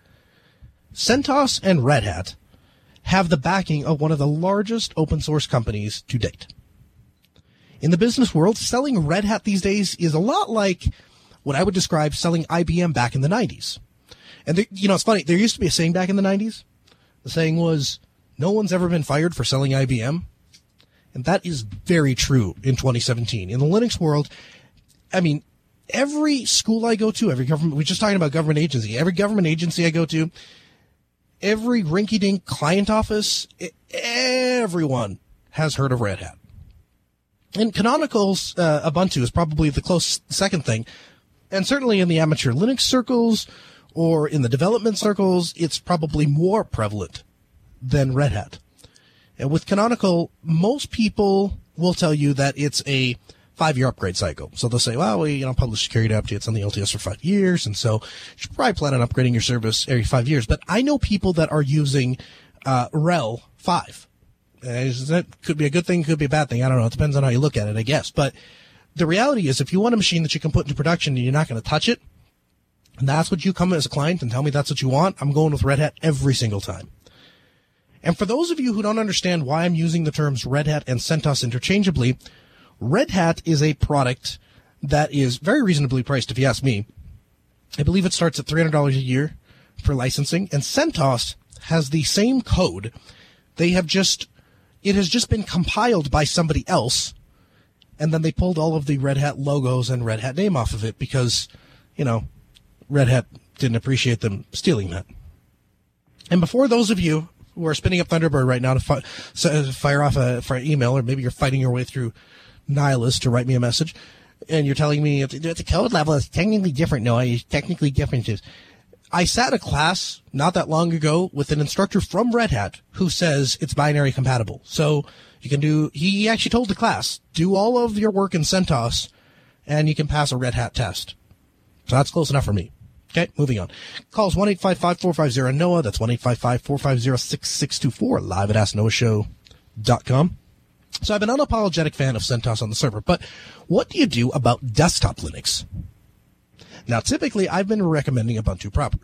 CentOS and Red Hat have the backing of one of the largest open source companies to date in the business world, selling Red Hat these days is a lot like what I would describe selling IBM back in the 90s. And, there, you know, it's funny. There used to be a saying back in the 90s. The saying was, no one's ever been fired for selling IBM. And that is very true in 2017. In the Linux world, I mean, every school I go to, every government, we're just talking about government agency, every government agency I go to, every rinky dink client office, everyone has heard of Red Hat. And Canonical's uh, Ubuntu is probably the close second thing. And certainly in the amateur Linux circles or in the development circles, it's probably more prevalent than Red Hat. And with Canonical, most people will tell you that it's a five year upgrade cycle. So they'll say, well, we, you know, publish security updates on the LTS for five years. And so you should probably plan on upgrading your service every five years. But I know people that are using, uh, RHEL 5 that could be a good thing, could be a bad thing. I don't know. It depends on how you look at it, I guess. But the reality is, if you want a machine that you can put into production and you're not going to touch it, and that's what you come as a client and tell me that's what you want, I'm going with Red Hat every single time. And for those of you who don't understand why I'm using the terms Red Hat and CentOS interchangeably, Red Hat is a product that is very reasonably priced, if you ask me. I believe it starts at $300 a year for licensing, and CentOS has the same code. They have just it has just been compiled by somebody else, and then they pulled all of the Red Hat logos and Red Hat name off of it because, you know, Red Hat didn't appreciate them stealing that. And before those of you who are spinning up Thunderbird right now to fi- fire off a for an email, or maybe you're fighting your way through Nylas to write me a message, and you're telling me at the code level it's technically different. No, it's technically different. I sat in a class not that long ago with an instructor from Red Hat who says it's binary compatible. So you can do, he actually told the class, do all of your work in CentOS and you can pass a Red Hat test. So that's close enough for me. Okay, moving on. Calls 1-855-450-NOAH. That's 1-855-450-6624. Live at AskNoahShow.com. So I'm an unapologetic fan of CentOS on the server, but what do you do about desktop Linux? Now, typically, I've been recommending Ubuntu proper.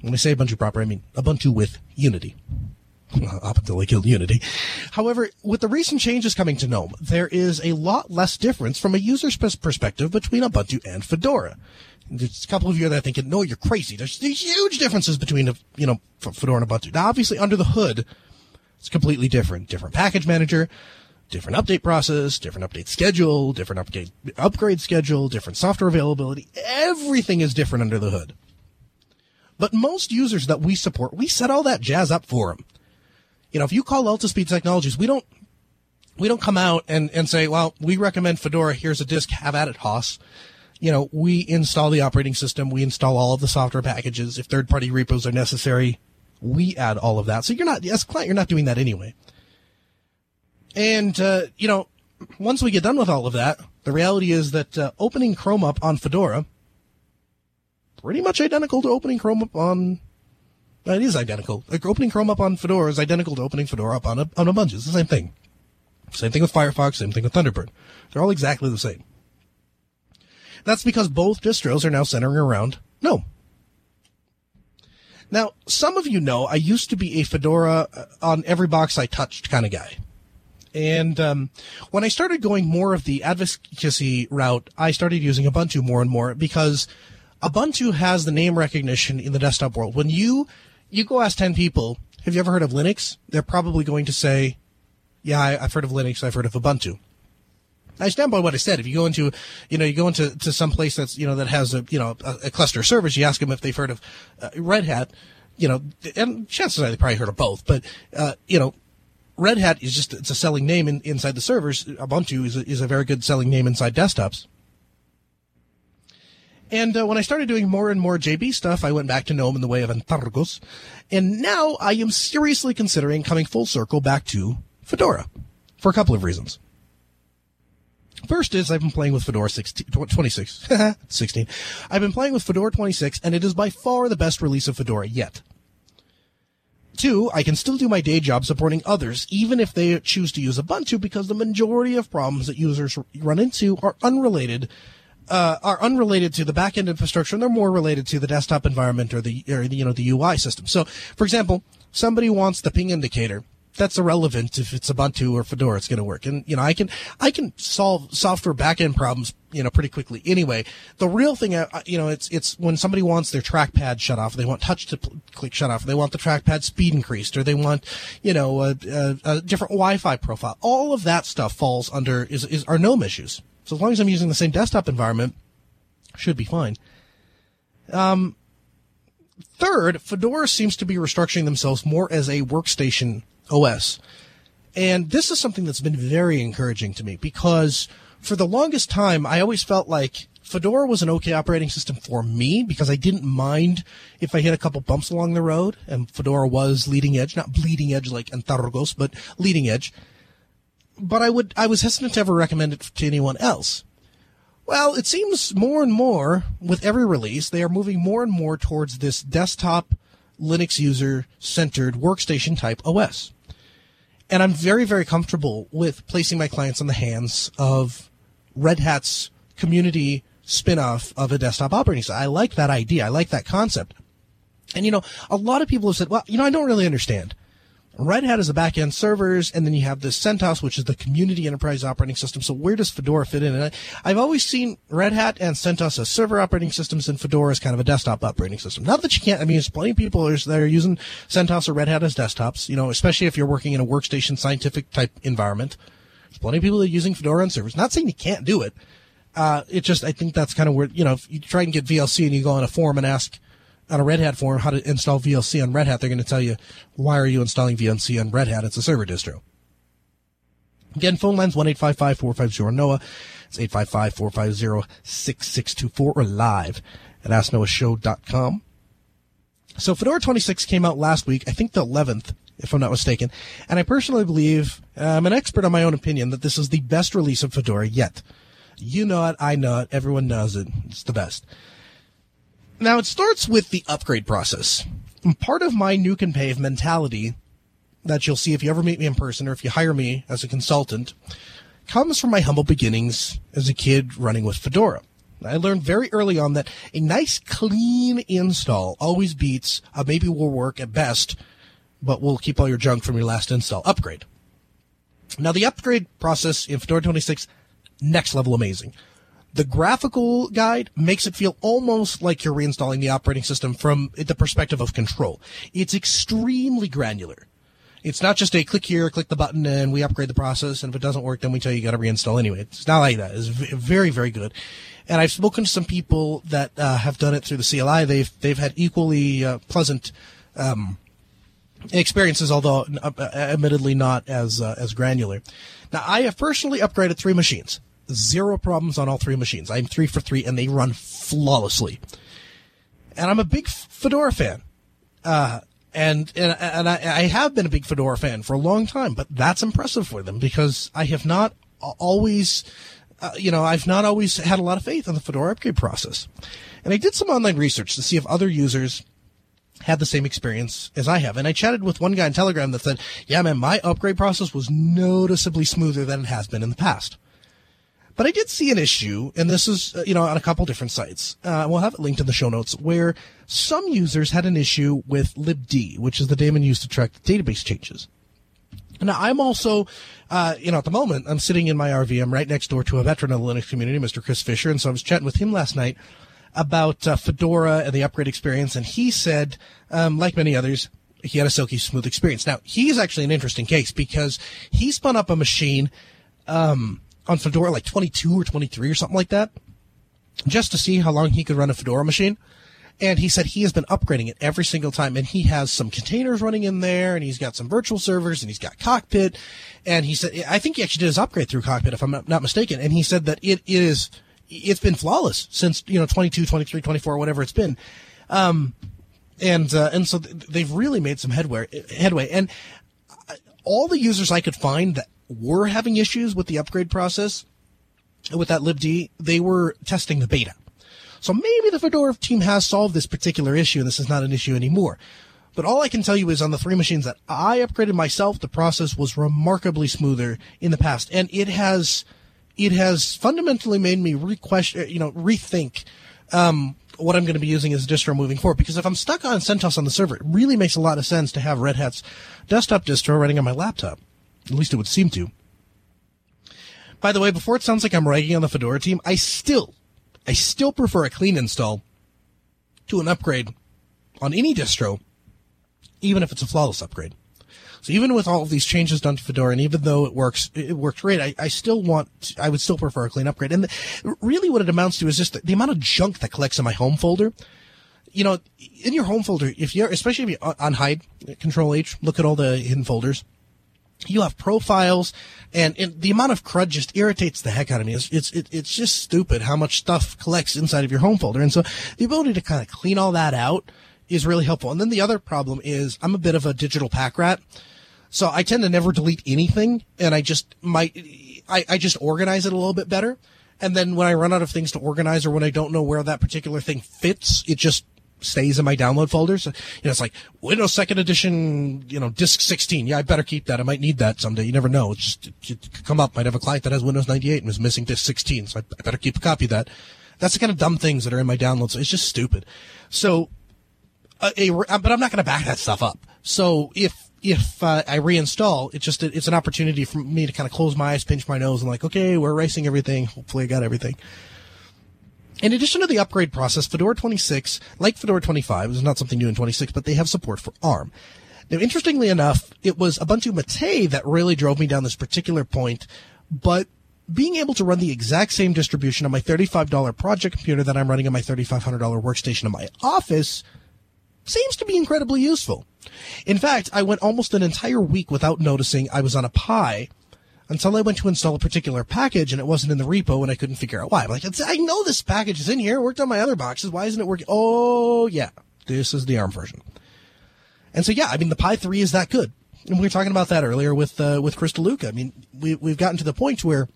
When I say Ubuntu proper, I mean Ubuntu with Unity. Up until I killed Unity. However, with the recent changes coming to GNOME, there is a lot less difference from a user's perspective between Ubuntu and Fedora. There's a couple of you that are thinking, no, you're crazy. There's these huge differences between, you know, Fedora and Ubuntu. Now, obviously, under the hood, it's completely different. Different package manager, different update process, different update schedule, different upgrade, upgrade schedule, different software availability. Everything is different under the hood. But most users that we support, we set all that jazz up for them. You know, if you call Altispeed Technologies, we don't, we don't come out and, and say, well, we recommend Fedora. Here's a disk. Have at it, Hoss. You know, we install the operating system. We install all of the software packages. If third party repos are necessary, we add all of that. So you're not, as client, you're not doing that anyway. And, uh, you know, once we get done with all of that, the reality is that uh, opening Chrome up on Fedora, pretty much identical to opening Chrome up on. It is identical. Like opening Chrome up on Fedora is identical to opening Fedora up on a on Ubuntu. It's the same thing. Same thing with Firefox. Same thing with Thunderbird. They're all exactly the same. That's because both distros are now centering around GNOME. Now, some of you know I used to be a Fedora uh, on every box I touched kind of guy. And um, when I started going more of the advocacy route, I started using Ubuntu more and more because Ubuntu has the name recognition in the desktop world. When you you go ask ten people, have you ever heard of Linux? They're probably going to say, "Yeah, I, have heard of Linux. I've heard of Ubuntu." I stand by what I said. If you go into, you know, you go into to some place that's you know that has a you know a, a cluster of servers, you ask them if they've heard of uh, Red Hat, you know, and chances are they probably heard of both. But uh, you know, Red Hat is just it's a selling name in, inside the servers. Ubuntu is a, is a very good selling name inside desktops. And uh, when I started doing more and more JB stuff, I went back to GNOME in the way of Antergos. And now I am seriously considering coming full circle back to Fedora for a couple of reasons. First is I've been playing with Fedora 16, 26, 16. I've been playing with Fedora 26 and it is by far the best release of Fedora yet. Two, I can still do my day job supporting others, even if they choose to use Ubuntu, because the majority of problems that users run into are unrelated, uh, are unrelated to the backend infrastructure, and they're more related to the desktop environment or the, or the, you know, the UI system. So, for example, somebody wants the ping indicator that's irrelevant if it's Ubuntu or Fedora. It's going to work. And, you know, I can, I can solve software backend problems, you know, pretty quickly anyway. The real thing, uh, you know, it's, it's when somebody wants their trackpad shut off, they want touch to click shut off, they want the trackpad speed increased, or they want, you know, a, a, a different Wi-Fi profile. All of that stuff falls under, is, is, are GNOME issues. So as long as I'm using the same desktop environment, should be fine. Um, third, Fedora seems to be restructuring themselves more as a workstation OS. And this is something that's been very encouraging to me because for the longest time, I always felt like Fedora was an okay operating system for me because I didn't mind if I hit a couple bumps along the road and Fedora was leading edge, not bleeding edge like Antergos, but leading edge. But I would, I was hesitant to ever recommend it to anyone else. Well, it seems more and more with every release, they are moving more and more towards this desktop Linux user centered workstation type OS. And I'm very, very comfortable with placing my clients in the hands of Red Hat's community spin-off of a desktop operating system. I like that idea. I like that concept. And you know, a lot of people have said, well, you know, I don't really understand. Red Hat is the back-end servers, and then you have the CentOS, which is the community enterprise operating system. So where does Fedora fit in? And I, have always seen Red Hat and CentOS as server operating systems, and Fedora as kind of a desktop operating system. Not that you can't. I mean, there's plenty of people that are using CentOS or Red Hat as desktops. You know, especially if you're working in a workstation scientific type environment. There's plenty of people that are using Fedora on servers. Not saying you can't do it. Uh, it just, I think that's kind of where, you know, if you try and get VLC and you go on a forum and ask, on a Red Hat forum how to install VLC on Red Hat, they're going to tell you, why are you installing VLC on Red Hat? It's a server distro. Again, phone lines 1-855-450-NOAH. It's 855-450-6624 or live at AskNoahShow.com. So Fedora 26 came out last week, I think the 11th, if I'm not mistaken. And I personally believe, I'm an expert on my own opinion, that this is the best release of Fedora yet. You know it, I know it, everyone knows it. It's the best. Now it starts with the upgrade process. Part of my nuke and pave mentality that you'll see if you ever meet me in person or if you hire me as a consultant comes from my humble beginnings as a kid running with Fedora. I learned very early on that a nice clean install always beats a maybe will work at best, but will keep all your junk from your last install upgrade. Now the upgrade process in Fedora 26, next level amazing. The graphical guide makes it feel almost like you're reinstalling the operating system from the perspective of control. It's extremely granular. It's not just a click here, click the button, and we upgrade the process. And if it doesn't work, then we tell you you got to reinstall anyway. It's not like that. It's very, very good. And I've spoken to some people that uh, have done it through the CLI. They've they've had equally uh, pleasant um, experiences, although uh, admittedly not as uh, as granular. Now, I have personally upgraded three machines. Zero problems on all three machines. I'm three for three, and they run flawlessly. And I'm a big Fedora fan. Uh, and and, and I, I, have been a big Fedora fan for a long time, but that's impressive for them because I have not always, uh, you know, I've not always had a lot of faith in the Fedora upgrade process. And I did some online research to see if other users had the same experience as I have. And I chatted with one guy on Telegram that said, yeah, man, my upgrade process was noticeably smoother than it has been in the past. But I did see an issue, and this is, uh, you know, on a couple different sites. Uh, we'll have it linked in the show notes, where some users had an issue with libdb, which is the daemon used to track database changes. Now, I'm also, uh, you know, at the moment, I'm sitting in my RVM right next door to a veteran of the Linux community, Mr. Chris Fisher. And so I was chatting with him last night about uh, Fedora and the upgrade experience. And he said, um, like many others, he had a silky smooth experience. Now, he's actually an interesting case because he spun up a machine, um, on Fedora like 22 or 23 or something like that, just to see how long he could run a Fedora machine. And he said he has been upgrading it every single time. And he has some containers running in there and he's got some virtual servers and he's got Cockpit. And he said, I think he actually did his upgrade through Cockpit if I'm not mistaken. And he said that it is, it's been flawless since, you know, 22, 23, 24, whatever it's been. Um, and, uh, and so they've really made some headway, headway. And all the users I could find that were having issues with the upgrade process with that libdb, they were testing the beta. So maybe the Fedora team has solved this particular issue and this is not an issue anymore. But all I can tell you is on the three machines that I upgraded myself, the process was remarkably smoother in the past. And it has, it has fundamentally made me re-question, you know, rethink, um, what I'm going to be using as a distro moving forward. Because if I'm stuck on CentOS on the server, it really makes a lot of sense to have Red Hat's desktop distro running on my laptop. At least it would seem to. By the way, before it sounds like I'm ragging on the Fedora team, I still, I still prefer a clean install to an upgrade on any distro, even if it's a flawless upgrade. So even with all of these changes done to Fedora, and even though it works, it works great, I, I still want, I would still prefer a clean upgrade. And the, really what it amounts to is just the, the, amount of junk that collects in my home folder. You know, in your home folder, if you're, especially if you're on hide, control H, look at all the hidden folders you have profiles and, and, the amount of crud just irritates the heck out of me. It's, it's, it's just stupid how much stuff collects inside of your home folder. And so the ability to kind of clean all that out is really helpful. And then the other problem is I'm a bit of a digital pack rat. So I tend to never delete anything and I just might, I, I just organize it a little bit better. And then when I run out of things to organize or when I don't know where that particular thing fits, it just stays in my download folders. You know, it's like Windows Second Edition, you know, Disk 16. Yeah, I better keep that. I might need that someday. You never know. It's just it could come up. Might have a client that has Windows 98 and is missing Disk 16, so I better keep a copy of that. That's the kind of dumb things that are in my downloads. It's just stupid. So, uh, a, but I'm not going to back that stuff up. So if if uh, I reinstall, it's just it's an opportunity for me to kind of close my eyes, pinch my nose, and like, okay, we're erasing everything. Hopefully, I got everything. In addition to the upgrade process, Fedora 26, like Fedora 25, is not something new in 26, but they have support for ARM. Now, interestingly enough, it was Ubuntu Mate that really drove me down this particular point, but being able to run the exact same distribution on my $35 project computer that I'm running on my $3,500 workstation in my office seems to be incredibly useful. In fact, I went almost an entire week without noticing I was on a Pi until I went to install a particular package and it wasn't in the repo and I couldn't figure out why. I'm like, I know this package is in here. It worked on my other boxes. Why isn't it working? Oh, yeah. This is the ARM version. And so, yeah, I mean, the Pi 3 is that good. And we were talking about that earlier with, uh, with Chris DeLuca. I mean, we, we've gotten to the point where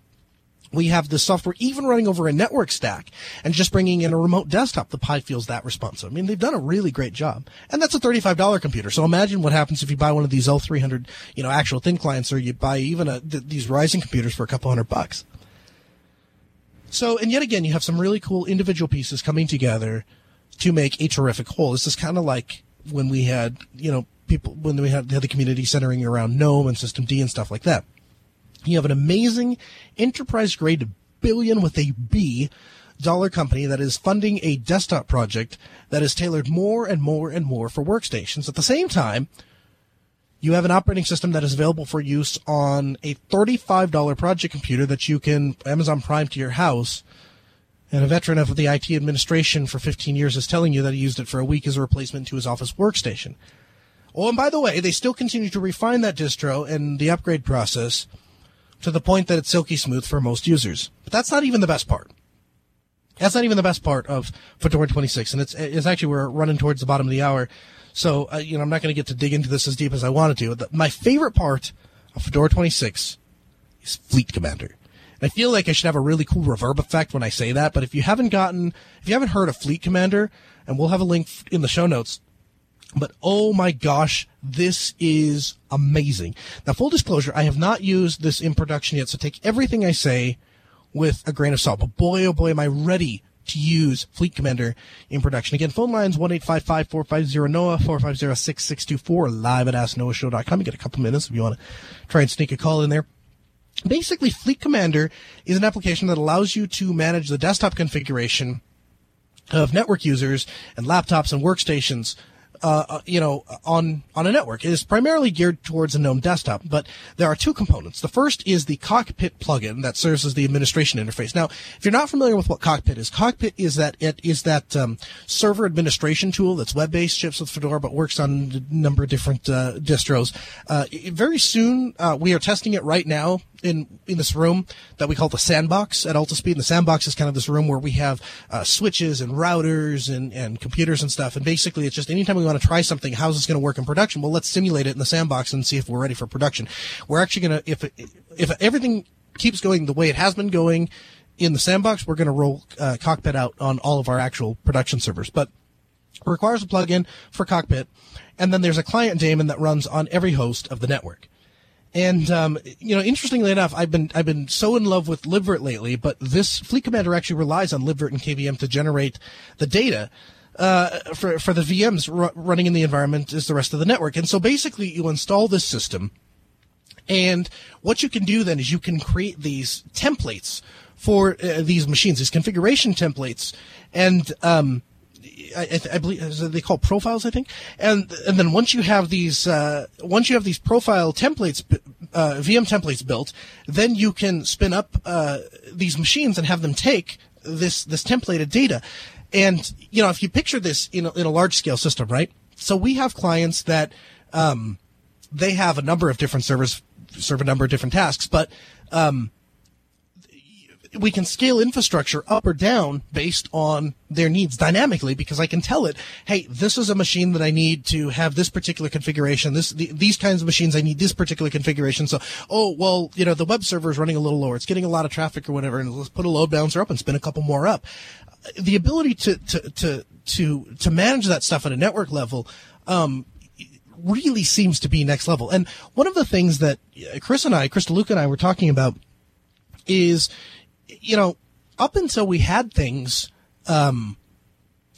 we have the software even running over a network stack and just bringing in a remote desktop. The Pi feels that responsive. I mean, they've done a really great job. And that's a $35 computer. So imagine what happens if you buy one of these L300, you know, actual thin clients or you buy even a, th- these Ryzen computers for a couple hundred bucks. So, and yet again, you have some really cool individual pieces coming together to make a terrific whole. This is kind of like when we had, you know, people, when we had, had the community centering around GNOME and System D and stuff like that. You have an amazing enterprise grade billion with a B dollar company that is funding a desktop project that is tailored more and more and more for workstations. At the same time, you have an operating system that is available for use on a $35 project computer that you can Amazon Prime to your house. And a veteran of the IT administration for 15 years is telling you that he used it for a week as a replacement to his office workstation. Oh, and by the way, they still continue to refine that distro and the upgrade process to the point that it's silky smooth for most users. But that's not even the best part. That's not even the best part of Fedora 26, and it's it's actually we're running towards the bottom of the hour, so uh, you know I'm not going to get to dig into this as deep as I wanted to. The, my favorite part of Fedora 26 is Fleet Commander. And I feel like I should have a really cool reverb effect when I say that, but if you haven't gotten, if you haven't heard of Fleet Commander, and we'll have a link in the show notes, but oh my gosh, this is amazing. Now, full disclosure, I have not used this in production yet, so take everything I say with a grain of salt. But boy, oh boy, am I ready to use Fleet Commander in production. Again, phone lines 1-855-450-NOAH, 450-6624, live at AskNoahShow.com. You get a couple minutes if you want to try and sneak a call in there. Basically, Fleet Commander is an application that allows you to manage the desktop configuration of network users and laptops and workstations uh, you know, on on a network. It is primarily geared towards a GNOME desktop, but there are two components. The first is the Cockpit plugin that serves as the administration interface. Now, if you're not familiar with what Cockpit is, Cockpit is that it is that um, server administration tool that's web-based, ships with Fedora, but works on a number of different uh, distros. Uh, very soon, uh, we are testing it right now in in this room that we call the sandbox at Altispeed. And the sandbox is kind of this room where we have uh, switches and routers and, and computers and stuff. And basically, it's just anytime we want to try something, how's this going to work in production? Well, let's simulate it in the sandbox and see if we're ready for production. We're actually going to if if everything keeps going the way it has been going in the sandbox, we're going to roll uh, Cockpit out on all of our actual production servers. But requires a plugin for Cockpit, and then there's a client daemon that runs on every host of the network. And um, you know, interestingly enough, I've been I've been so in love with libvirt lately, but this Fleet Commander actually relies on libvirt and KVM to generate the data uh, for for the VMs r- running in the environment as the rest of the network. And so basically, you install this system, and what you can do then is you can create these templates for uh, these machines, these configuration templates, and um, I, I, believe they call profiles, I think. And and then once you have these uh, once you have these profile templates, uh, VM templates built, then you can spin up uh, these machines and have them take this this templated data. And you know, if you picture this in a, in a large scale system, right? So we have clients that um, they have a number of different servers serve a number of different tasks, but um, we can scale infrastructure up or down based on their needs dynamically because I can tell it, hey, this is a machine that I need to have this particular configuration. This the, these kinds of machines I need this particular configuration. So, oh well, you know, the web server is running a little lower. It's getting a lot of traffic or whatever, and let's put a load balancer up and spin a couple more up. The ability to to to to to manage that stuff at a network level. Um, really seems to be next level. And one of the things that Chris and I, Chris DeLuca and I were talking about is you know, up until we had things, um,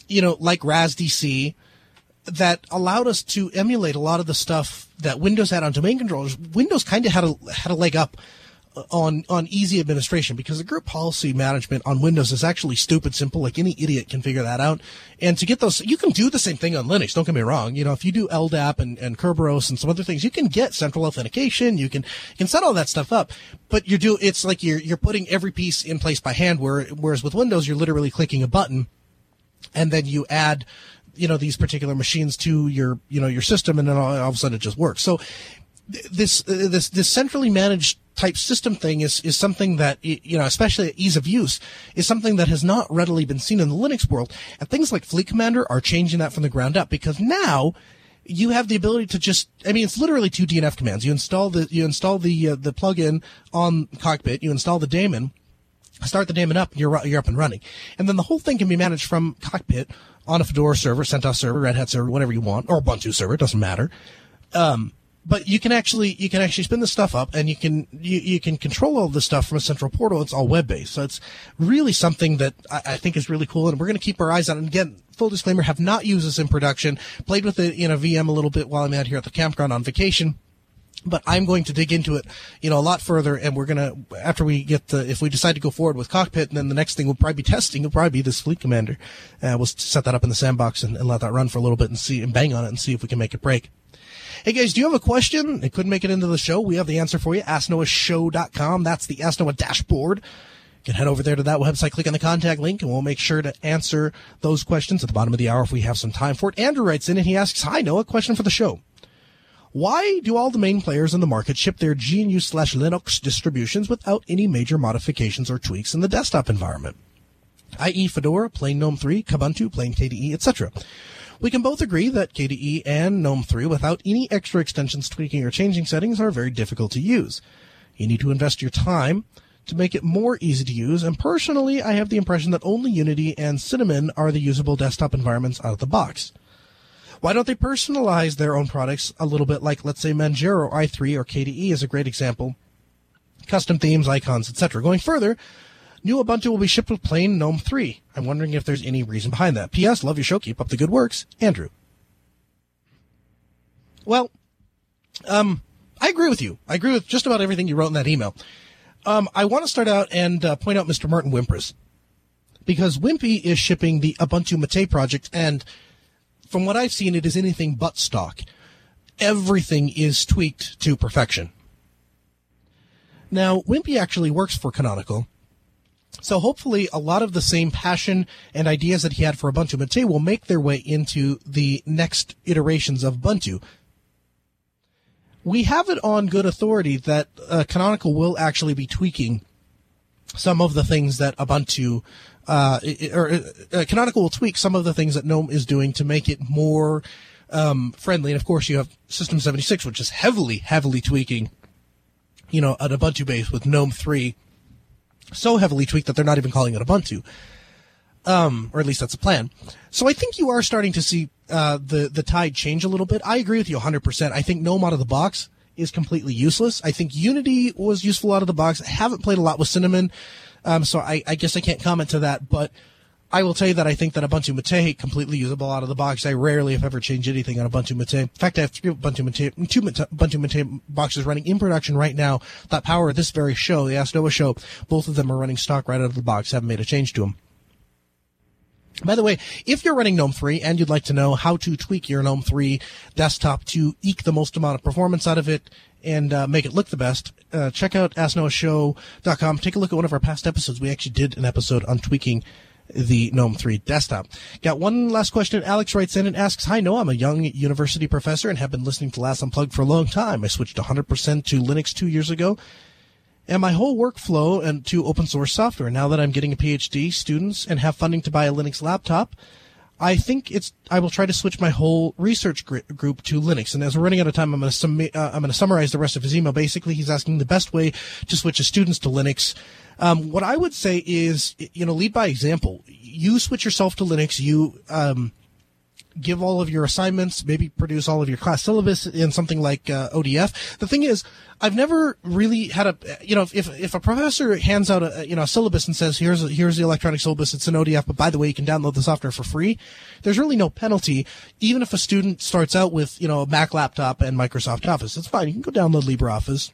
you know, like RASDC that allowed us to emulate a lot of the stuff that Windows had on domain controllers. Windows kind of had a had a leg up on on easy administration because the group policy management on Windows is actually stupid simple. Like any idiot can figure that out. And to get those, you can do the same thing on Linux. Don't get me wrong. You know, if you do LDAP and, and Kerberos and some other things, you can get central authentication. You can you can set all that stuff up. But you do it's like you're you're putting every piece in place by hand. Where whereas with Windows, you're literally clicking a button, and then you add you know these particular machines to your you know your system and then all, all of a sudden it just works so this uh, this this centrally managed type system thing is is something that you know, especially ease of use, is something that has not readily been seen in the Linux world. And things like Fleet Commander are changing that from the ground up because now you have the ability to just I mean it's literally two DNF commands. You install the you install the uh, the plugin on Cockpit, you install the daemon start the daemon up, you're you're up and running, and then the whole thing can be managed from cockpit on a Fedora server, CentOS server, Red Hat server, whatever you want, or Ubuntu server, it doesn't matter. Um, but you can actually you can actually spin the stuff up and you can you, you can control all this stuff from a central portal it's all web based so it's really something that I, I think is really cool and we're going to keep our eyes on it and again full disclaimer have not used this in production played with it in a vm a little bit while i'm out here at the campground on vacation but I'm going to dig into it, you know, a lot further. And we're going to, after we get the, if we decide to go forward with cockpit, then the next thing we'll probably be testing will probably be this fleet commander. Uh, we'll set that up in the sandbox and, and let that run for a little bit and see and bang on it and see if we can make it break. Hey guys, do you have a question? It couldn't make it into the show. We have the answer for you. AskNoahShow.com. That's the Ask Noah dashboard. You can head over there to that website, click on the contact link, and we'll make sure to answer those questions at the bottom of the hour if we have some time for it. Andrew writes in and he asks, Hi Noah, question for the show. Why do all the main players in the market ship their GNU slash Linux distributions without any major modifications or tweaks in the desktop environment? i.e. Fedora, plain GNOME 3, Kubuntu, plain KDE, etc. We can both agree that KDE and GNOME 3 without any extra extensions, tweaking, or changing settings are very difficult to use. You need to invest your time to make it more easy to use, and personally, I have the impression that only Unity and Cinnamon are the usable desktop environments out of the box. Why don't they personalize their own products a little bit like, let's say, Manjaro i3 or KDE is a great example. Custom themes, icons, etc. Going further, new Ubuntu will be shipped with plain GNOME 3. I'm wondering if there's any reason behind that. P.S. Love your show. Keep up the good works. Andrew. Well, um, I agree with you. I agree with just about everything you wrote in that email. Um, I want to start out and uh, point out Mr. Martin Wimpress because Wimpy is shipping the Ubuntu Mate project and – from what I've seen, it is anything but stock. Everything is tweaked to perfection. Now, Wimpy actually works for Canonical. So hopefully a lot of the same passion and ideas that he had for Ubuntu Mate will make their way into the next iterations of Ubuntu. We have it on good authority that uh, Canonical will actually be tweaking some of the things that Ubuntu uh, or uh, Canonical will tweak some of the things that GNOME is doing to make it more um, friendly. And of course, you have System 76, which is heavily, heavily tweaking, you know, an Ubuntu base with GNOME 3, so heavily tweaked that they're not even calling it Ubuntu. Um, or at least that's the plan. So I think you are starting to see uh, the the tide change a little bit. I agree with you 100%. I think GNOME out of the box is completely useless. I think Unity was useful out of the box. I haven't played a lot with Cinnamon. Um, so I, I, guess I can't comment to that, but I will tell you that I think that Ubuntu Mate completely usable out of the box. I rarely, if ever, change anything on Ubuntu Mate. In fact, I have three Ubuntu Mate, two Ubuntu Mate boxes running in production right now that power this very show, the Ask Noah show. Both of them are running stock right out of the box. Haven't made a change to them. By the way, if you're running GNOME 3 and you'd like to know how to tweak your GNOME 3 desktop to eke the most amount of performance out of it and uh, make it look the best, uh, check out AskNoahShow.com. Take a look at one of our past episodes. We actually did an episode on tweaking the GNOME 3 desktop. Got one last question. Alex writes in and asks, Hi, Noah. I'm a young university professor and have been listening to Linux Unplugged for a long time. I switched 100% to Linux two years ago and my whole workflow and to open source software. Now that I'm getting a PhD, students, and have funding to buy a Linux laptop, I think it's. I will try to switch my whole research group to Linux. And as we're running out of time, I'm going to sum, uh, I'm going to summarize the rest of his email. Basically, he's asking the best way to switch his students to Linux. Um, what I would say is, you know, lead by example. You switch yourself to Linux. You um, give all of your assignments, maybe produce all of your class syllabus in something like uh, ODF. The thing is, I've never really had a, you know, if, if a professor hands out a, you know, a syllabus and says, here's, a, here's the electronic syllabus, it's an ODF, but by the way, you can download the software for free. There's really no penalty, even if a student starts out with, you know, a Mac laptop and Microsoft Office. It's fine. You can go download LibreOffice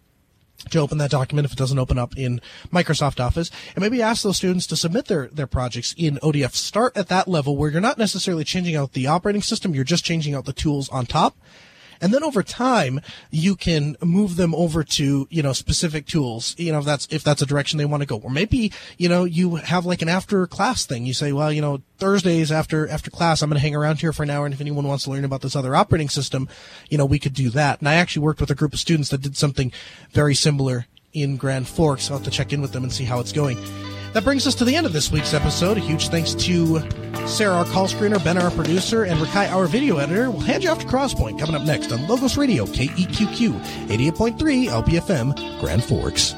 to open that document if it doesn't open up in Microsoft Office, and maybe ask those students to submit their, their projects in ODF. Start at that level where you're not necessarily changing out the operating system, you're just changing out the tools on top. And then over time, you can move them over to, you know, specific tools, you know, if that's, if that's a direction they want to go. Or maybe, you know, you have like an after class thing. You say, well, you know, Thursdays after, after class, I'm going to hang around here for an hour. And if anyone wants to learn about this other operating system, you know, we could do that. And I actually worked with a group of students that did something very similar in Grand Forks. I'll have to check in with them and see how it's going. That brings us to the end of this week's episode. A huge thanks to Sarah, our call screener, Ben, our producer, and Rakai, our video editor. We'll hand you off to Crosspoint coming up next on Logos Radio, KEQQ, 88.3 LPFM, Grand Forks.